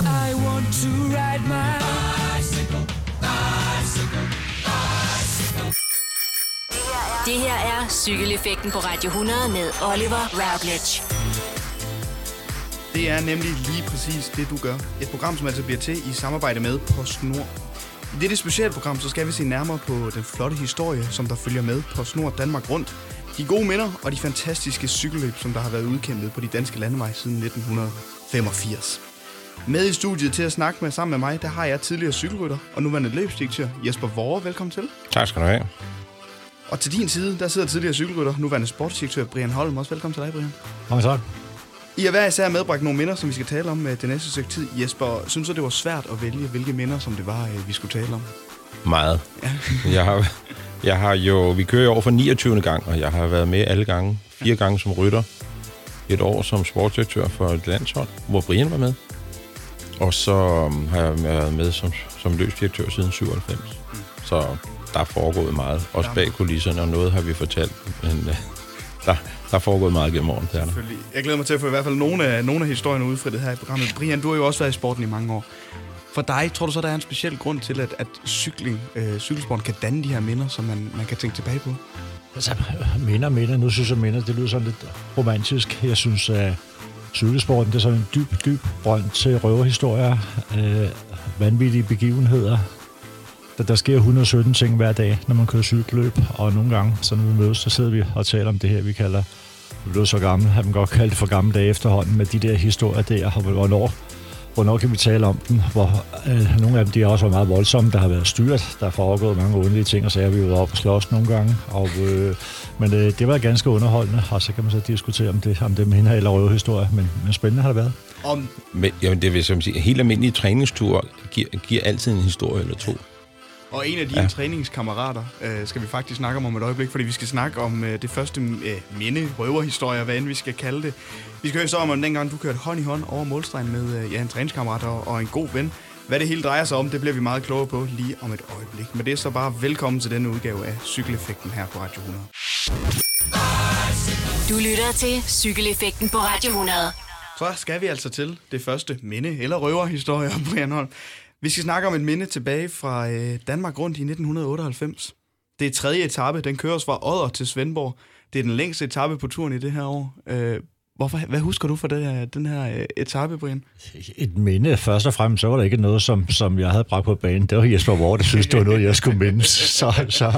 I want to ride my bicycle, bicycle, bicycle. Det her er Cykeleffekten på Radio 100 med Oliver Routledge. Det er nemlig lige præcis det, du gør. Et program, som altså bliver til i samarbejde med PostNord. I dette specielle program, så skal vi se nærmere på den flotte historie, som der følger med PostNord Danmark rundt. De gode minder og de fantastiske cykelløb, som der har været udkæmpet på de danske landeveje siden 1985. Med i studiet til at snakke med sammen med mig, der har jeg tidligere cykelrytter og nuværende løbsdirektør Jesper Vore. Velkommen til. Tak skal du have. Og til din side, der sidder tidligere cykelrytter, nuværende sportsdirektør Brian Holm. Også velkommen til dig, Brian. Mange tak. I har hver især medbragt nogle minder, som vi skal tale om det næste stykke tid. Jesper, synes du, det var svært at vælge, hvilke minder, som det var, vi skulle tale om? Meget. Ja. jeg, har, jeg har jo... Vi kører jo over for 29. gang, og jeg har været med alle gange. Fire gange som rytter. Et år som sportsdirektør for et landshold, hvor Brian var med. Og så um, har jeg været med som, som løbsdirektør siden 97. Mm. Så der er foregået meget. Også bag kulisserne, og noget har vi fortalt. Men uh, der, der er foregået meget gennem årene. Der. Jeg glæder mig til at få i hvert fald nogle af, nogle af historierne udfrittet her i programmet. Brian, du har jo også været i sporten i mange år. For dig, tror du så, der er en speciel grund til, at, at cykling, øh, cykelsporten kan danne de her minder, som man, man kan tænke tilbage på? Altså, minder, minder. Nu synes jeg, minder, det lyder sådan lidt romantisk. Jeg synes, at cykelsporten, det er sådan en dyb, dyb brønd til røverhistorier, øh, vanvittige begivenheder. Der, der sker 117 ting hver dag, når man kører cykelløb, og nogle gange, så når vi mødes, så sidder vi og taler om det her, vi kalder, vi blev så gamle, at man godt kaldt det for gamle dage efterhånden, med de der historier der, og hvornår hvornår kan vi tale om den? Hvor, øh, nogle af dem de har også været meget voldsomme. Der har været styrt. Der er foregået mange underlige ting, og så er vi jo oppe og slås nogle gange. Og, øh, men øh, det var ganske underholdende, og så kan man så diskutere, om det, om det minder eller røvehistorie. Men, men spændende har det været. Om, men, jamen, det vil jeg sige, helt almindelige træningsture giver, giver altid en historie eller to. Og en af dine ja. træningskammerater øh, skal vi faktisk snakke om om et øjeblik, fordi vi skal snakke om øh, det første øh, minde, røverhistorie, hvad end vi skal kalde det. Vi skal høre så om, dengang du kørte hånd i hånd over målstregen med øh, ja, en træningskammerat og, og en god ven. Hvad det hele drejer sig om, det bliver vi meget klogere på lige om et øjeblik. Men det er så bare velkommen til denne udgave af Cykeleffekten her på Radio 100. Du lytter til Cykeleffekten på Radio 100. Så skal vi altså til det første minde- eller røverhistorie, Brian Holm. Vi skal snakke om et minde tilbage fra øh, Danmark rundt i 1998. Det er tredje etape. Den køres fra Odder til Svendborg. Det er den længste etape på turen i det her år. Øh, hvorfor, hvad husker du for det, den her øh, etape, Brian? Et minde. Først og fremmest så var der ikke noget, som, som jeg havde bragt på banen. Det var Jesper Vore, der synes, det var noget, jeg skulle mindes. Så, så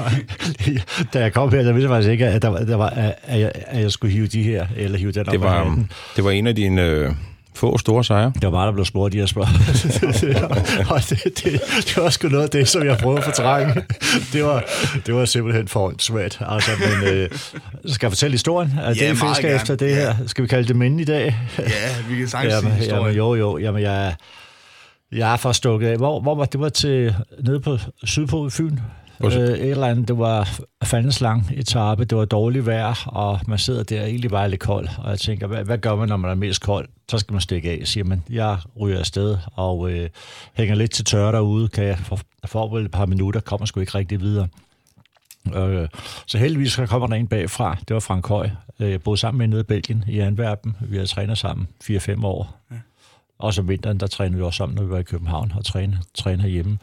da jeg kom her, der vidste jeg faktisk ikke, at, der, der var, at, jeg, at jeg skulle hive de her, eller hive den det var, det var en af dine... Øh få store sejre. Det var mig, der blev spurgt, Jesper. og det, det, det, var sgu noget af det, som jeg prøvede at fortrænge. det, var, det var simpelthen for svært. Altså, men, øh, skal jeg fortælle historien? Er ja, det, fisker efter det her? Skal vi kalde det minde i dag? ja, vi kan sagtens jamen, sige jamen, jo, jo. Jamen, jeg, jeg er forstukket af. Hvor, hvor var det? var til nede på Sydpå i Fyn. Øh, et eller andet, det var fandens lang etape, det var dårligt vejr, og man sidder der egentlig bare lidt kold, og jeg tænker, hvad, hvad gør man, når man er mest kold? Så skal man stikke af, siger man. Jeg ryger afsted og øh, hænger lidt til tørre derude, kan jeg for, for et par minutter, kommer sgu ikke rigtig videre. Øh, så heldigvis så kommer der en bagfra, det var Frank Høj. Øh, jeg boede sammen med nede i Belgien, i Antwerpen. Vi har trænet sammen 4-5 år. Ja. Og om vinteren, der trænede vi også sammen, når vi var i København og trænede, trænede hjemme.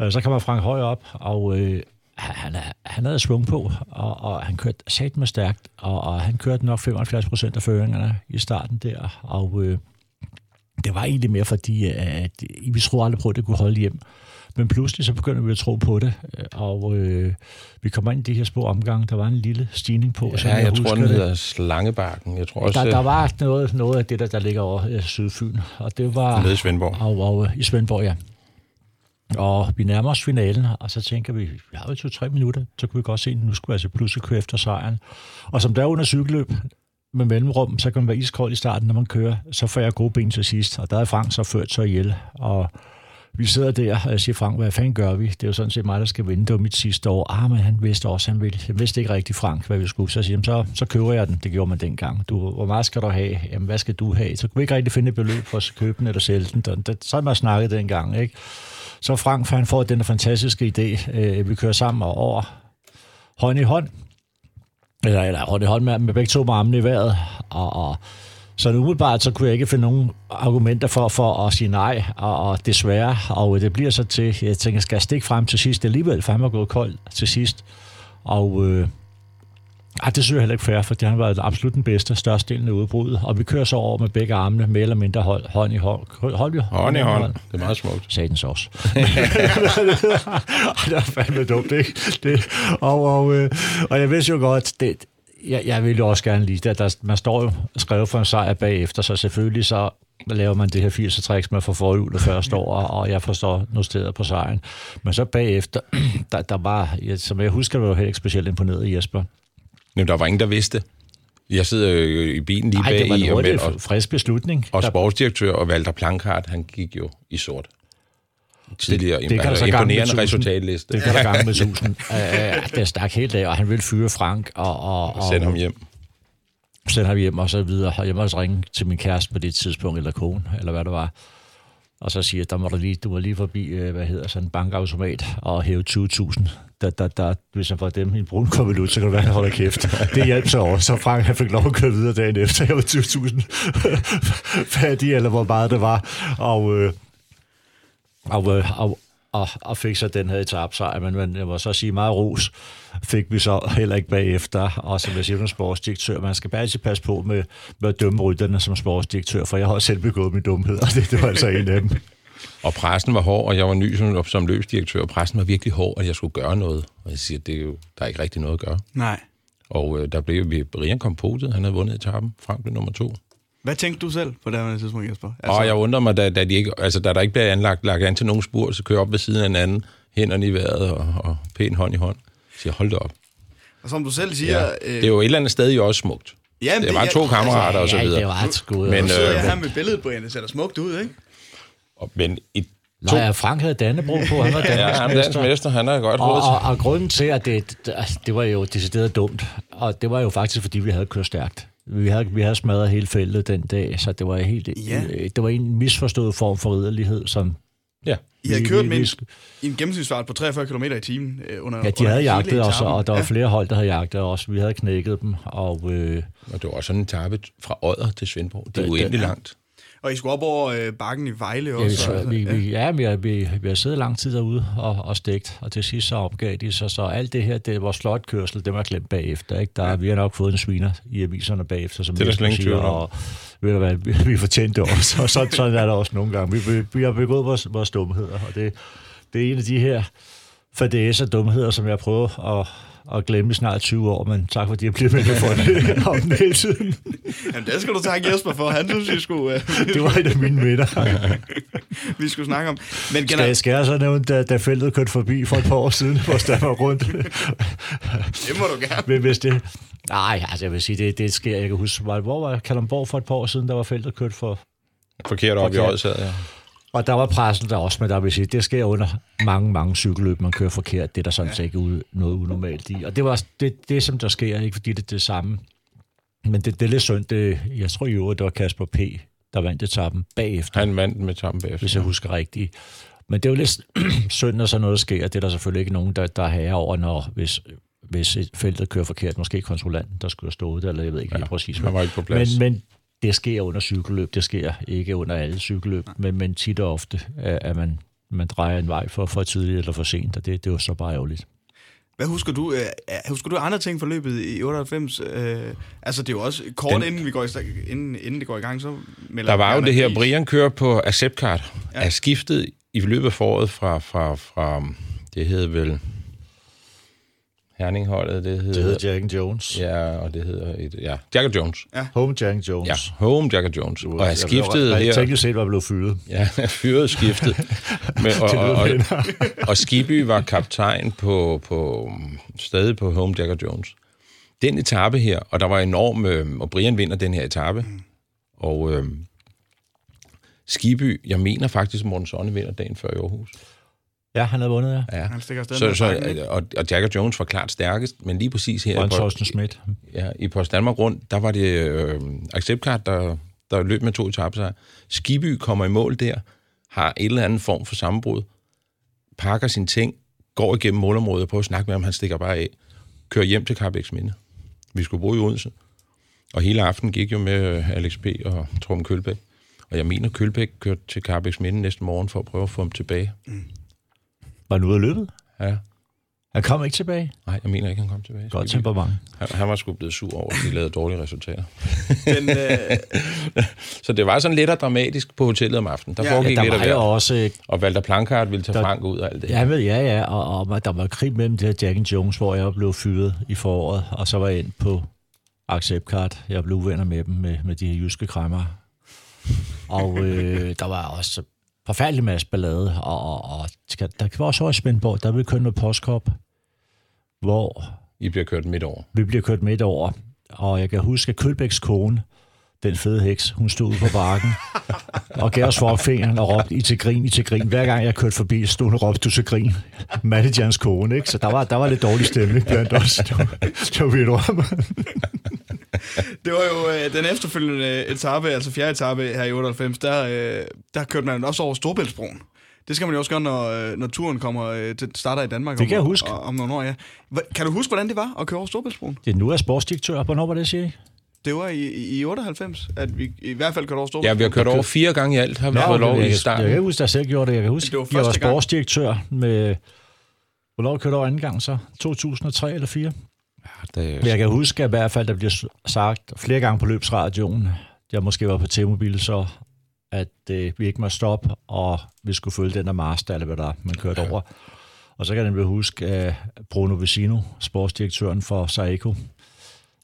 Øh, så kommer Frank Høj op, og øh, han, han havde svung på, og, og han kørte sat med stærkt, og, og han kørte nok 75 procent af føringerne i starten der, og øh, det var egentlig mere fordi, at vi troede aldrig på, at det kunne holde hjem. Men pludselig så begynder vi at tro på det, og øh, vi kommer ind i de her små omgange. Der var en lille stigning på. Ja, jeg, jeg tror, den hedder Slangebakken. Jeg tror også, der, der var noget, noget af det, der, der ligger over øh, Sydfyn. Og det var... Nede i Svendborg. Og, og, i Svendborg, ja. Og vi nærmer os finalen, og så tænker vi, vi har jo to-tre minutter, så kunne vi godt se, at nu skulle vi altså pludselig køre efter sejren. Og som der under cykelløb med mellemrum, så kan man være iskold i starten, når man kører, så får jeg gode ben til sidst. Og der er Frank så ført så ihjel, og vi sidder der, og jeg siger, Frank, hvad fanden gør vi? Det er jo sådan set mig, der skal vinde. Det var mit sidste år. Ah, men han vidste også, han ville. Jeg vidste ikke rigtig, Frank, hvad vi skulle. Så jeg siger, så, så køber jeg den. Det gjorde man dengang. Du, hvor meget skal du have? Jamen, hvad skal du have? Så kunne vi ikke rigtig finde et beløb for at købe den eller sælge den. Så har man snakket dengang, ikke? Så Frank, han får den fantastiske idé. Øh, vi kører sammen og over hånd i hånd. Eller, eller hånd i hånd med, med begge to med armene i vejret. Og, og Så umiddelbart så kunne jeg ikke finde nogen argumenter for, for at sige nej, og, og desværre, og det bliver så til, jeg tænker, skal jeg stikke frem til sidst alligevel, for han var gået kold til sidst, og øh, ej, det synes jeg heller ikke fair, for det har været absolut den bedste, størstedelen af udbruddet, og vi kører så over med begge armene, mere eller mindre hold, hånd i hånd. Hold, hold, Hånd i hånd. Det er meget smukt. Satans også. det er fandme dumt, ikke? Det, og, og, øh, og jeg vidste jo godt, det, jeg, jeg vil jo også gerne lide det. Der, man står jo skrevet for en sejr bagefter, så selvfølgelig så laver man det her 80 tricks med for forhjulet første år, og jeg forstår nu stedet på sejren. Men så bagefter, der, der var, jeg, som jeg husker, var jo helt ikke specielt imponeret i Jesper. Jamen, der var ingen, der vidste. Jeg sidder jo i bilen lige Nej, bag det var i, en og, frisk beslutning. og Der- sportsdirektør og Walter Plankhardt, han gik jo i sort. Tidligere. det kan der så gange med imponerende resultatliste. Det kan der gange med tusind. Uh, det stak helt af, og han ville fyre Frank, og, og, og Send ham hjem. sende ham hjem og så videre. Og jeg må også ringe til min kæreste på det tidspunkt, eller kone, eller hvad det var. Og så siger jeg, der må du lige, du må lige forbi, øh, hvad hedder sådan en bankautomat, og hæve 20.000. Der, der, der, hvis han får dem i en brun konvolut, så kan det være, at han holder kæft. Det hjalp så også. Så Frank han fik lov at køre videre dagen efter. Jeg var 20.000 fattig, eller hvor meget det var. Og, øh, og, øh, og, og, og fik så den her etapsejr, men, men jeg må så sige meget ros fik vi så heller ikke bagefter, og som jeg siger som sportsdirektør, man skal bare altid passe på med, med at dømme rytterne som sportsdirektør, for jeg har også selv begået min dumhed, og det, det var altså en af dem. Og pressen var hård, og jeg var ny som, som løbsdirektør, og pressen var virkelig hård, at jeg skulle gøre noget. Og jeg siger, det er jo, der er ikke rigtig noget at gøre. Nej. Og øh, der blev vi, Brian kom på det, han havde vundet etappen, Frank blev nummer to. Hvad tænkte du selv på det her tidspunkt, Jesper? Altså, og jeg undrer mig, da, da, de ikke, altså, da der ikke bliver anlagt lagt an til nogen spur, så kører jeg op ved siden af hinanden, hænderne i vejret og, og pæn hånd i hånd. Jeg siger, hold da op. og som du selv siger... Ja. Det er jo et eller andet sted jo også smukt. jamen, Det var to kammerater og så Ja, videre. det var et skud. Men, Men, Så øh, jeg her med billedet, Brian, det ser da smukt ud, ikke? Og, men i Nej, Frank havde Dannebro på, han var Ja, Danmarks han er dansk mester. mester, han har godt Og, råd og, til. og grunden til, at det, altså, det var jo decideret dumt, og det var jo faktisk, fordi vi havde kørt stærkt. Vi havde, vi havde smadret hele feltet den dag, så det var, helt, Ja. det var en misforstået form for ridderlighed, som Ja. I har Vi- kørt med en, en gennemsnitsfart på 43 km i timen øh, under Ja, de under havde jagtet os, og der var Ja. flere hold, der havde jagtet os. Vi havde knækket dem, og øh, Og det var også sådan en etape fra Odder til Svendborg. Det er uendelig langt. Og I skulle op over øh, bakken i Vejle ja, vi, også. så, vi, vi, ja, vi, har, vi, vi har siddet lang tid derude og, og stegt, og til sidst så opgav de sig. Så alt det her, det er vores slotkørsel, det var glemt bagefter. Ikke? Der, ja. Vi har nok fået en sviner i aviserne bagefter, som Det er der siger, og ved du hvad, vi, vi fortjente det også, og sådan, sådan er det også nogle gange. Vi, vi, vi har begået vores, vores dumheder, og det, det er en af de her fadæser dumheder, som jeg prøver at, at glemme i snart 20 år, men tak fordi jeg bliver med for det om den hele tiden. Jamen, det skal du takke Jesper for. Han synes, vi skulle, øh, Det var en af mine minder. vi skulle snakke om. Men Skal, jeg- skal jeg så nævne, da, da feltet kørte forbi for et par år siden, hvor der var rundt? det må du gerne. Men hvis det... Nej, altså jeg vil sige, det, det sker. Jeg kan huske, hvor var Kalamborg for et par år siden, der var feltet kørt for... Forkert op i Forkert. Odsad, ja. Og der var pressen der også, men der vil sige, det sker under mange, mange cykelløb, man kører forkert. Det er der sådan set ikke ude, noget unormalt i. Og det var det, det, som der sker, ikke fordi det er det samme. Men det, det er lidt synd. Det, jeg tror i øvrigt, det var Kasper P., der vandt etappen bagefter. Han vandt med etappen bagefter. hvis jeg husker rigtigt. Men det er jo lidt synd, når sådan noget sker. Det er der selvfølgelig ikke nogen, der, der er herre over, når, hvis, hvis et feltet kører forkert. Måske kontrollanten, der skulle have stået der, eller jeg ved ikke ja, helt præcis. han var ikke på plads. Men, men det sker under cykelløb. Det sker ikke under alle cykelløb, men, men tit og ofte, at man, man drejer en vej for, for tidligt eller for sent, og det, det er jo så bare ærgerligt. Hvad husker du? Øh, husker du andre ting fra løbet i 98? Øh, altså, det er jo også kort Den- inden, vi går i, inden, inden det går i gang, så melder Der var jo det her. Brian kører på Acceptcard, Ja. er skiftet i løbet af foråret fra, fra, fra det hed vel Herningholdet, det hed, Det hedder Jack and Jones. Ja. ja, og det hedder et, ja, Jack and Jones. Home Jack and Jones. Ja, Home Jack and Jones. Og er skiftet jeg, jeg, her, teknisk set var blevet fyret. ja, fyret skiftet. Men, og, og, og, og Skiby var kaptajn på, på stadig på Home Jack and Jones. Den etape her, og der var enorm, øh, og Brian vinder den her etape, og øh, Skiby, jeg mener faktisk, Morten Sonne vinder dagen før i Aarhus. Ja, han havde vundet, ja. Ja. Han stikker afsted Så, så, og, og Jack og Jones var klart stærkest, men lige præcis her Og i en Post, Torsten Schmidt. ja, i Post Danmark rundt, der var det øh, Acceptcard, der, der løb med to etaper. Skiby kommer i mål der, har en eller anden form for sammenbrud, pakker sine ting, går igennem målområdet og prøver at snakke med ham, han stikker bare af, kører hjem til Carbex Minde. Vi skulle bo i Odense. Og hele aften gik jo med øh, Alex P. og Torben Kølbæk. Og jeg mener, Kølbæk kørte til Carbex Minde næste morgen for at prøve at få ham tilbage. Var han ude af løbet? Ja. Han kom ikke tilbage. Nej, jeg mener ikke, han kom tilbage. Godt temperament. Han, han var sgu blevet sur over, at de lavede dårlige resultater. Den, øh, Så det var sådan lidt og dramatisk på hotellet om aftenen. Der Ja, ja, foregik Der lidt af var hvert. også... Og Walter Plankart ville tage Der- Frank ud og alt det. Ja, ved, ja, ja, og, og der var krig mellem det her Jack and Jones, hvor jeg blev fyret i foråret, og så var jeg ind på Acceptcard. Jeg blev uvenner med dem, med, med de her jyske kræmmer. Og øh, der var også forfærdelig masse ballade, og, og, og der var også over i Svendborg, der blev kørt med postkop, hvor I bliver kørt midt over. vi bliver kørt midt over, og jeg kan huske, at Kølbæks kone, den fede heks, hun stod ude på bakken og gav os forfingeren og råbte, I til grin, I til grin. Hver gang jeg kørte forbi, stod hun og råbte, du til grin. Managerens kone, ikke? Så der var, der var lidt dårlig stemning blandt os. Det var, det var vildt rum. det var jo øh, den efterfølgende etape, altså fjerde etape her i 98, der, øh, der kørte man også over Storbæltsbroen. Det skal man jo også gøre, når, øh, når turen kommer øh, til starter i Danmark. Det kan om, jeg huske. Om, om nogle år, ja. Kan du huske, hvordan det var at køre over Storbæltsbroen? Det er nu er sportsdirektør. Hvornår var det, siger I? Det var i, i 98, at vi i hvert fald kørte over Ja, Storbæltsbroen. vi har kørt over fire gange i alt, har vi fået lov jeg, i starten. Jeg kan huske, at jeg selv gjorde det. Jeg kan huske, Det var jeg var sportsdirektør med... Hvornår kørte jeg over anden gang så? 2003 eller 4? Det, Men jeg kan huske at i hvert fald, der bliver sagt flere gange på løbsradioen, jeg måske var på T-mobil, så at øh, vi ikke må stoppe, og vi skulle følge den der Master, eller hvad der er, man kørte over. Og så kan jeg nemlig huske, at Bruno Vicino, sportsdirektøren for Saeco,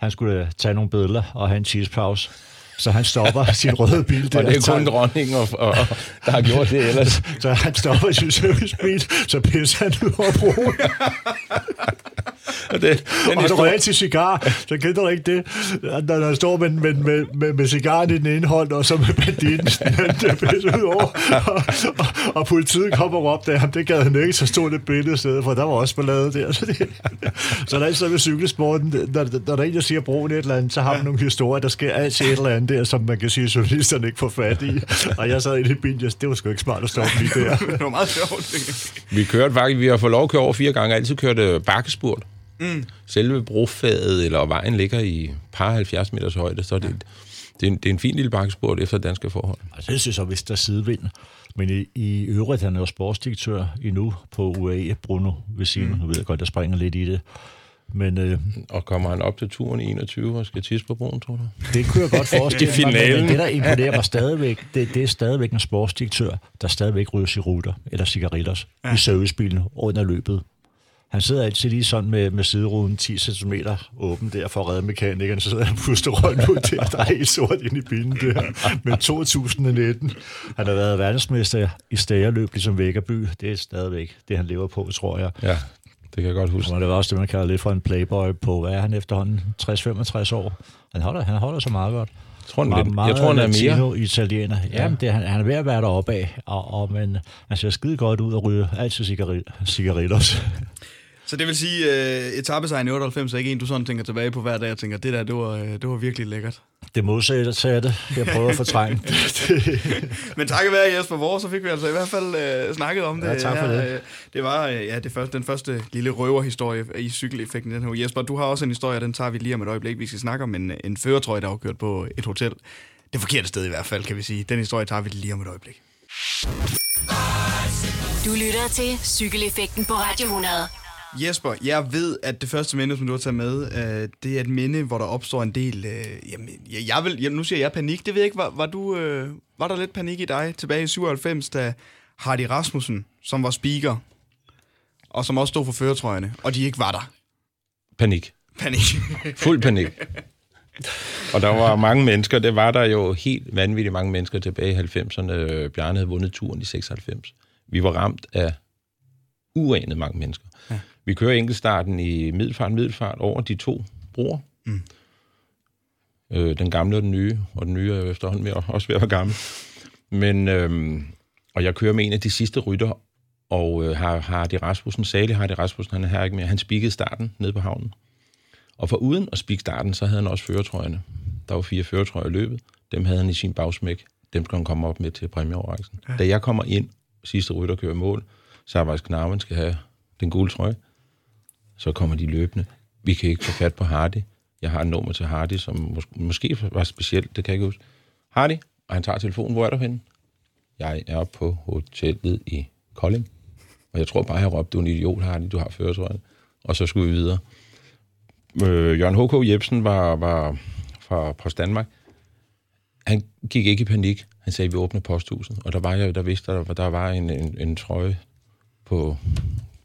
han skulle øh, tage nogle billeder og have en cheesepause. Så han stopper sin røde bil der. og det er kun dronningen, og, og, og, der har gjort det ellers. så han stopper sin servicebil, så pisser han ud over broen. Og det, den Og rører til cigar, så kender du ikke det, når han står med, med, med, med, med cigaren i den ene hånd, og så med banditten der pisser ud over, og, og, og, politiet kommer op der, det gad han ikke, så stod det billede i stedet for, der var også ballade der. Så, det, så der er altid med cykelsporten, når, når der er en, der siger broen et eller andet, så har man nogle historier, der sker altid et eller andet der, som man kan sige, at journalisterne ikke får fat i. Og jeg sad i bilen, jeg, det var sgu ikke smart at stoppe lige der. det var meget sjovt. vi kørte faktisk, vi har fået lov at køre over fire gange, altid kørt øh, bakkespurt. Mm. Selve brofadet eller vejen ligger i par 70 meters højde, så det, det, er en, det er en fin lille bakkespurt efter danske forhold. Altså, det synes jeg, hvis der er sidevind. Men i, i øvrigt, han er jo sportsdirektør endnu på UAE, Bruno Vicino. Mm. Nu ved jeg godt, jeg springer lidt i det. Men øh, Og kommer han op til turen i 21 og skal tisse på broen, tror du? det kunne jeg godt forestille mig. Finalen. men det, der imponerer mig stadigvæk, det, det er stadigvæk en sportsdirektør, der stadigvæk ryger cigaretter eller cigarillos ja. i servicebilen under løbet. Han sidder altid lige sådan med, med sideruden 10 cm åben der for at redde mekanikeren, så sidder han og puster røgen ud der, der er helt sort ind i bilen der. Men 2019, han har været verdensmester i stægerløb, ligesom Vækkerby. Det er stadigvæk det, han lever på, tror jeg. Ja, det kan jeg godt huske. Og det var også det, man kalder lidt for en playboy på, hvad er han efterhånden, 60-65 år. Han holder, han holder så meget godt. Jeg tror, han, lidt, jeg tror, han er mere. Italiener. Jamen, det, han, han er ved at være deroppe af, og, og, men han ser skide godt ud og ryger altid cigarillos. cigarillos. Så det vil sige, at uh, etappesejren i 98 er ikke en, du sådan tænker tilbage på hver dag og tænker, det der, det var, øh, det var virkelig lækkert. Det modsatte satte. Jeg prøver at fortrænge. Men takket være Jesper Vore, så fik vi altså i hvert fald uh, snakket om det. Ja, tak for her. det. Øh, Det var uh, ja, det første, den første lille røverhistorie i cykeleffekten. Den her. Jesper, du har også en historie, den tager vi lige om et øjeblik. Vi skal snakke om en, en føretrøje, der var kørt på et hotel. Det forkerte sted i hvert fald, kan vi sige. Den historie tager vi lige om et øjeblik. Du lytter til Cykeleffekten på Radio 100. Jesper, jeg ved, at det første minde, som du har taget med, øh, det er et minde, hvor der opstår en del... Øh, jamen, jeg, jeg vil, jamen, nu siger jeg panik. Det ved jeg ikke. Var, var, du, øh, var der lidt panik i dig tilbage i 97, da Hardy Rasmussen, som var speaker, og som også stod for føretrøjerne, og de ikke var der? Panik. Panik. Fuld panik. Og der var mange mennesker, det var der jo helt vanvittigt mange mennesker tilbage i 90'erne. Bjarne havde vundet turen i 96. Vi var ramt af uanet mange mennesker. Ja. Vi kører enkeltstarten i middelfart, middelfart over de to broer. Mm. Øh, den gamle og den nye, og den nye er efterhånden mere, også ved at være gammel. Men, øhm, og jeg kører med en af de sidste rytter, og øh, har Hardy Rasmussen, Sali Hardy Rasmussen, han er her ikke mere, han spikede starten nede på havnen. Og for uden at spikke starten, så havde han også føretrøjerne. Der var fire føretrøjer i løbet. Dem havde han i sin bagsmæk. Dem skal han komme op med til præmieoverrækkelsen. Ja. Da jeg kommer ind, sidste rytter kører mål, så Arbejds Knarven skal have den gule trøje. Så kommer de løbende. Vi kan ikke få fat på Hardy. Jeg har et nummer til Hardy, som mås- måske var specielt, det kan jeg ikke huske. Hardy, og han tager telefonen, hvor er du henne? Jeg er på hotellet i Kolding. Og jeg tror bare, jeg råbte, du er en idiot, Hardy, du har førertrøjen. Og så skulle vi videre. Øh, Jørgen H.K. Jebsen var, var fra Post Danmark. Han gik ikke i panik. Han sagde, at vi åbner posthuset. Og der var jeg, der vidste, der, der var en, en, en trøje på,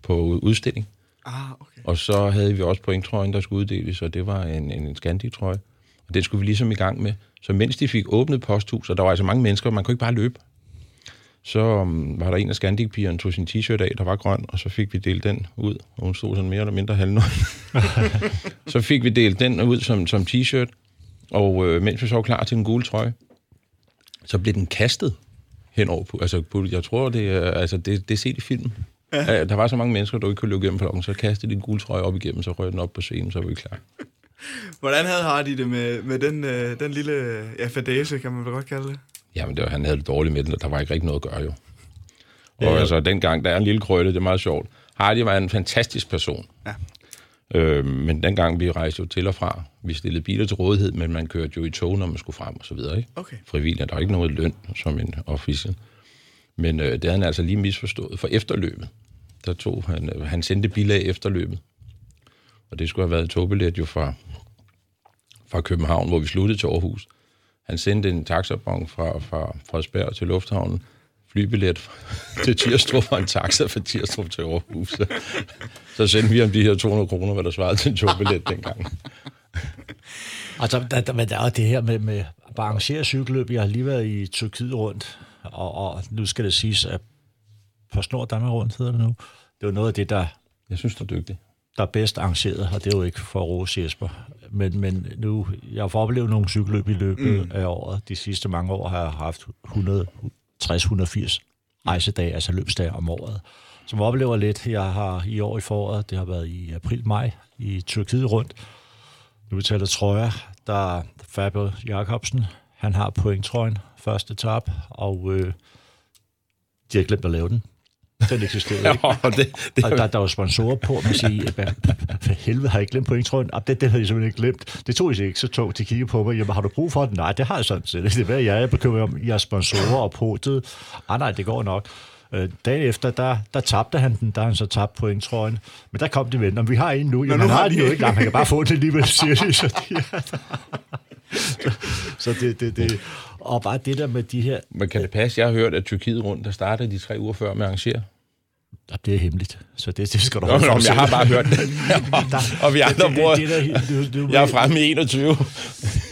på udstilling. Ah, okay. Og så havde vi også pointtrøjen, der skulle uddeles, og det var en, en, en Scandi-trøje. Og den skulle vi ligesom i gang med. Så mens de fik åbnet posthus, og der var altså mange mennesker, man kunne ikke bare løbe, så um, var der en af Scandic-pigerne, tog sin t-shirt af, der var grøn, og så fik vi delt den ud, og hun stod sådan mere eller mindre halvnøgen. så fik vi delt den ud som, som t-shirt, og øh, mens vi så var klar til en gule trøje, så blev den kastet henover på, altså på, jeg tror, det er, altså, det, det er set i filmen. Ja. Der var så mange mennesker, der ikke kunne løbe igennem perronen, så kastede de en gule trøje op igennem, så røg den op på scenen, så var vi klar. Hvordan havde Hardy det med, med den, øh, den lille ja, fadese, kan man vel godt kalde det? Jamen, det var, han havde det dårligt med den, og der var ikke rigtig noget at gøre, jo. Og Ja, ja. altså, dengang, der er en lille krølle, det er meget sjovt. Hardy var en fantastisk person. Ja. Øh, men dengang vi rejste jo til og fra, vi stillede biler til rådighed, men man kørte jo i tog, når man skulle frem og så videre, ikke? Okay. Frivilligt, der er ikke noget løn som en official. Men øh, det havde han altså lige misforstået. For efterløbet, der tog han, øh, han sendte bilag efterløbet. Og det skulle have været en togbillet jo fra, fra København, hvor vi sluttede til Aarhus. Han sendte en taxabon fra, fra Frederiksberg til Lufthavnen, flybillet til Tirstrup og en taxa fra Tirstrup til Aarhus. Så, så sendte vi ham de her 200 kroner, hvad der svarede til en togbillet dengang. Altså, der, der, men der er det her med, med at arrangere cykelløb. Jeg har lige været i Tyrkiet rundt, og, og nu skal det siges, at på Snor Danmark rundt hedder det nu. Det er jo noget af det, der, Jeg synes, du er dygtig. der er bedst arrangeret, og det er jo ikke for at rose Jesper. Men, men nu, jeg har fået oplevet nogle cykelløb i løbet mm. af året. De sidste mange år har jeg haft 160-180 rejsedage, altså løbsdage om året. Som oplever lidt, jeg har i år i foråret, det har været i april-maj, i Tyrkiet rundt. Nu vi taler trøjer, der er Fabio Jacobsen, han har pointtrøjen, første etape, og øh, de har glemt at lave den. Den eksisterer ikke. Ja, det, det, Og der, der var sponsorer på, man siger, hvad for helvede har jeg glemt pointtrøjen? Og det, det havde jeg simpelthen ikke glemt. Det tog jeg ikke så tungt. De kiggede på mig, jamen har du brug for den? Nej, det har jeg sådan set. Det er hvad jeg er bekymret om. Jeg er sponsorer og podiet. Ah nej, det går nok. Øh, dagen efter, der, der tabte han den, der han så tabt pointtrøjen. Men der kom de ven, om vi har en nu. Jamen, nu han har de jo ikke. Han kan bare få den alligevel, siger de. Så, de så, så det, det, det, og bare det der med de her, men kan det passe? Jeg har hørt, at Tyrkiet rundt, der startede de tre uger før med at arrangere. Ja, det er hemmeligt, så det, det skal du holde nå, jeg har bare hørt det. og vi andre det, bruger... det, det, det, du, du, Jeg er fremme i 21.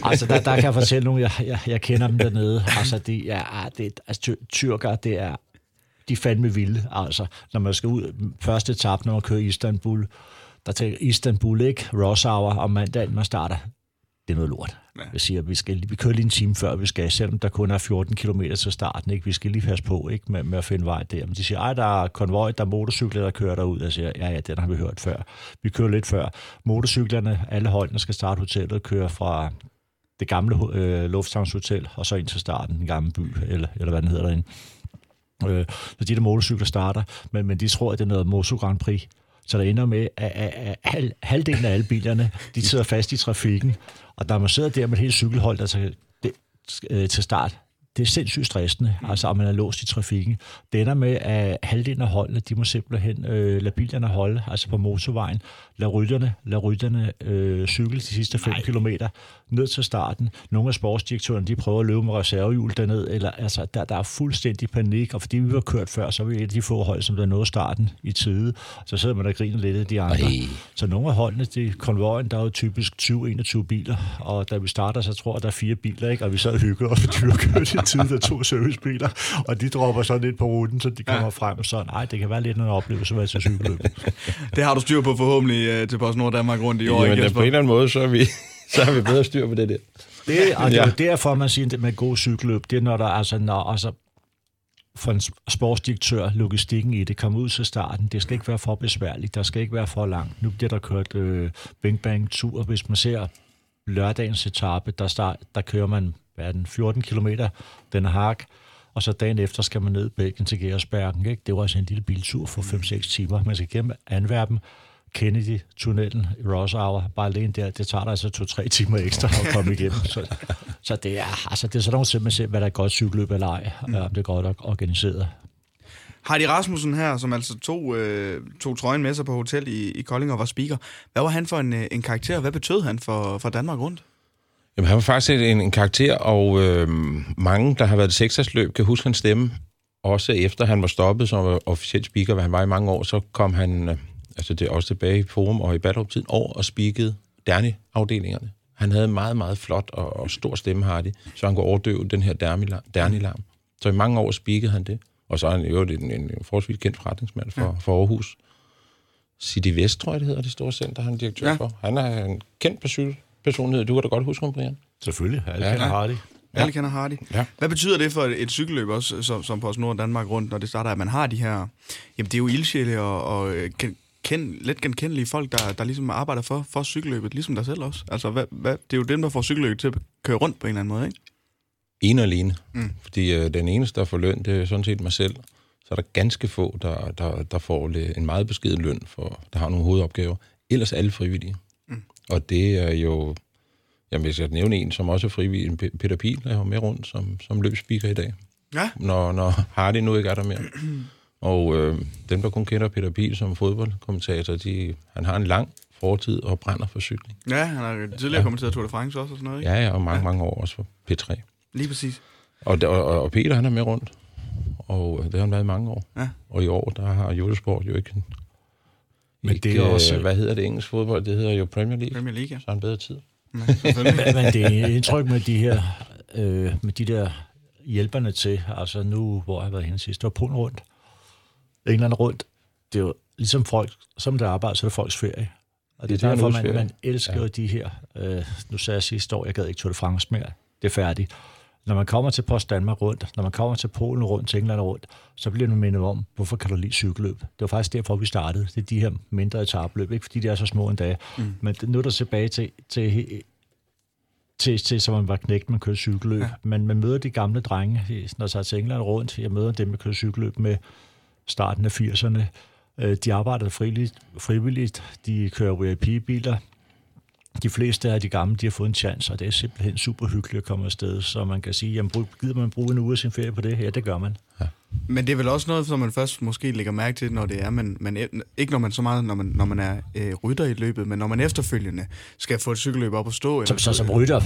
Altså, der, der kan jeg fortælle nogle, jeg, jeg, jeg kender dem dernede. Altså, de er, det, altså ty- tyrker, det er, de fandme vilde. Altså, når man skal ud første etape, når man kører i Istanbul, der tænker Istanbul, ikke? Hour om mandagen, man starter. Det er noget lort. Ja. Jeg siger, vi, skal, vi kører lige en time før vi skal, selvom der kun er 14 km til starten. Ikke? Vi skal lige passe på ikke? Med, med at finde vej der. Men de siger, ej, der er konvoj, der er motorcykler, der kører derud. Jeg siger, ja, ja, den har vi hørt før. Vi kører lidt før. Motorcyklerne, alle holdene skal starte hotellet og køre fra det gamle øh, lufthavnshotel, og så ind til starten, den gamle by, eller, eller hvad den hedder derinde. Øh, så de der motorcykler starter, men, men de tror, at det er noget Moto Grand Prix. Så der ender med, at, at, at halvdelen af alle bilerne, de sidder fast i trafikken, og der man sidder der med et helt cykelhold, der tager det, øh, til start, det er sindssygt stressende, altså om man er låst i trafikken. Det ender med, at halvdelen af holdene, de må simpelthen øh, lade bilerne holde, altså på motorvejen. Lad rytterne, lad rytterne øh, cykle de sidste 5 km ned til starten. Nogle af sportsdirektørerne, de prøver at løbe med reservehjul derned, eller altså, der, der er fuldstændig panik, og fordi vi var kørt før, så var vi et af de få hold, som der nåede starten i tide. Så sidder man og griner lidt af de andre. Ej. Så nogle af holdene, det konvojen, der er jo typisk 20-21 biler, og da vi starter, så tror jeg, der er fire biler, ikke? og vi sad og vi har kørt i tid, der er to servicebiler, og de dropper sådan lidt på ruten, så de kommer ja. frem, så nej, det kan være lidt en oplevelse at være til cykelløb. Det har du styr på forhåbentlig øh, til PostNord Danmark rundt i år, Jamen, ikke på en eller anden måde, så er vi, så har vi bedre styr på det der. Det, og det er Ja. jo derfor, man siger, at med god cykelløb, det er, når der altså, når, altså, for en sportsdirektør, logistikken i det, kommer ud til starten. Det skal ikke være for besværligt, der skal ikke være for langt. Nu bliver der kørt øh, Bing Bang tur, hvis man ser lørdagens etape, der, start, der kører man hvad er den, 14 km, den Haag, og så dagen efter skal man ned i Belgien til Gersbergen. Ikke? Det var altså en lille biltur for 5-6 timer. Man skal gennem Antwerpen, Kennedy-tunnelen i Ross Hour, bare alene der, det tager dig altså to-tre timer ekstra at komme igennem. Så, så det er, altså, det er sådan nogle simpelthen, hvad der er godt cykelløb eller ej, mm. om det er godt organiseret. Hardy Rasmussen her, som altså tog, øh, tog trøjen med sig på hotel i, i Kolding og var speaker. Hvad var han for en, øh, en karakter? Hvad betød han for, for Danmark rundt? Jamen, han var faktisk en, en karakter, og øh, mange, der har været seksårsløb, kan huske hans stemme. Også efter han var stoppet som officiel speaker, hvad han var i mange år, så kom han, øh, altså det er også tilbage i Forum og i Ballerup-tiden, over og speakede Derni-afdelingerne. Han havde meget, meget flot og, og stor stemme, Hardy, så han kunne overdøve den her Derni-larm. Så i mange år speakede han det. Og så er han jo en, en forholdsvis kendt forretningsmand for, ja. for Aarhus. City Vest, tror jeg, det hedder, det store center, han er direktør ja. for. Han er en kendt personlighed. Du kan da godt huske ham, Brian. Selvfølgelig. Alle ja. kender Hardy. Ja. Alle kender Hardy. Ja. Hvad betyder det for et cykelløb også, som, som på Nord Danmark rundt, når det starter, at man har de her... Jamen, det er jo ildsjæle og, og øh, kend, let genkendelige folk, der, der ligesom arbejder for, for cykelløbet, ligesom dig selv også. Altså, hvad, hvad, det er jo dem, der får cykelløbet til at køre rundt på en eller anden måde, ikke? En og alene. Mm. Fordi øh, den eneste, der får løn, det er sådan set mig selv. Så er der ganske få, der, der, der får en meget beskeden løn, for der har nogle hovedopgaver. Ellers alle frivillige. Og det er jo... Jamen, hvis jeg nævne en, som også er frivillig, Peter Pil, der er med rundt som, som løbspeaker i dag. Ja. Når, når Hardy nu ikke er der mere. og øh, dem, der kun kender Peter Pil som fodboldkommentator, de, han har en lang fortid og brænder for cykling. Ja, han har tidligere ja. kommenteret Tour de France også og sådan noget, ikke? Ja, ja, og mange, ja. mange år også for P3. Lige præcis. Og, og, og Peter, han er med rundt. Og det har han været i mange år. Ja. Og i år, der har Jodesport jo ikke... Men ikke, det er også... Hvad hedder det engelsk fodbold? Det hedder jo Premier League. Premier League, ja. Så har han bedre tid. men, men det er indtryk med de her... Øh, med de der hjælperne til, altså nu, hvor jeg har været henne sidst, det var Polen rundt. England rundt. Det er jo ligesom folk, som der arbejder, så er det folks ferie. Og det, det er derfor, man, man elsker ja. de her... Øh, nu sagde jeg sidste år, jeg gad ikke Tour de France mere. Det er færdigt når man kommer til Post Danmark rundt, når man kommer til Polen rundt, til England rundt, så bliver man mindet om, hvorfor kan du lide cykelløb? Det var faktisk derfor, vi startede. Det er de her mindre etabløb, ikke fordi de er så små en dag. Mm. Men nu er der tilbage til, til, til, til som man var knægt, man kørte cykelløb. Ja. Men man møder de gamle drenge, når jeg tager til England rundt. Jeg møder dem, der kører cykelløb med starten af 80'erne. Øh, de arbejder frivilligt, frivilligt. De kører VIP-biler de fleste af de gamle, de har fået en chance, og det er simpelthen super hyggeligt at komme afsted. Så man kan sige, jamen, gider man bruge en uge af sin ferie på det? Ja, det gør man. Ja. Men det er vel også noget, som man først måske lægger mærke til, når det er, men, men ikke når man så meget, når man, når man er øh, rytter i løbet, men når man efterfølgende skal få et cykelløb op at stå. Så, så som rytter,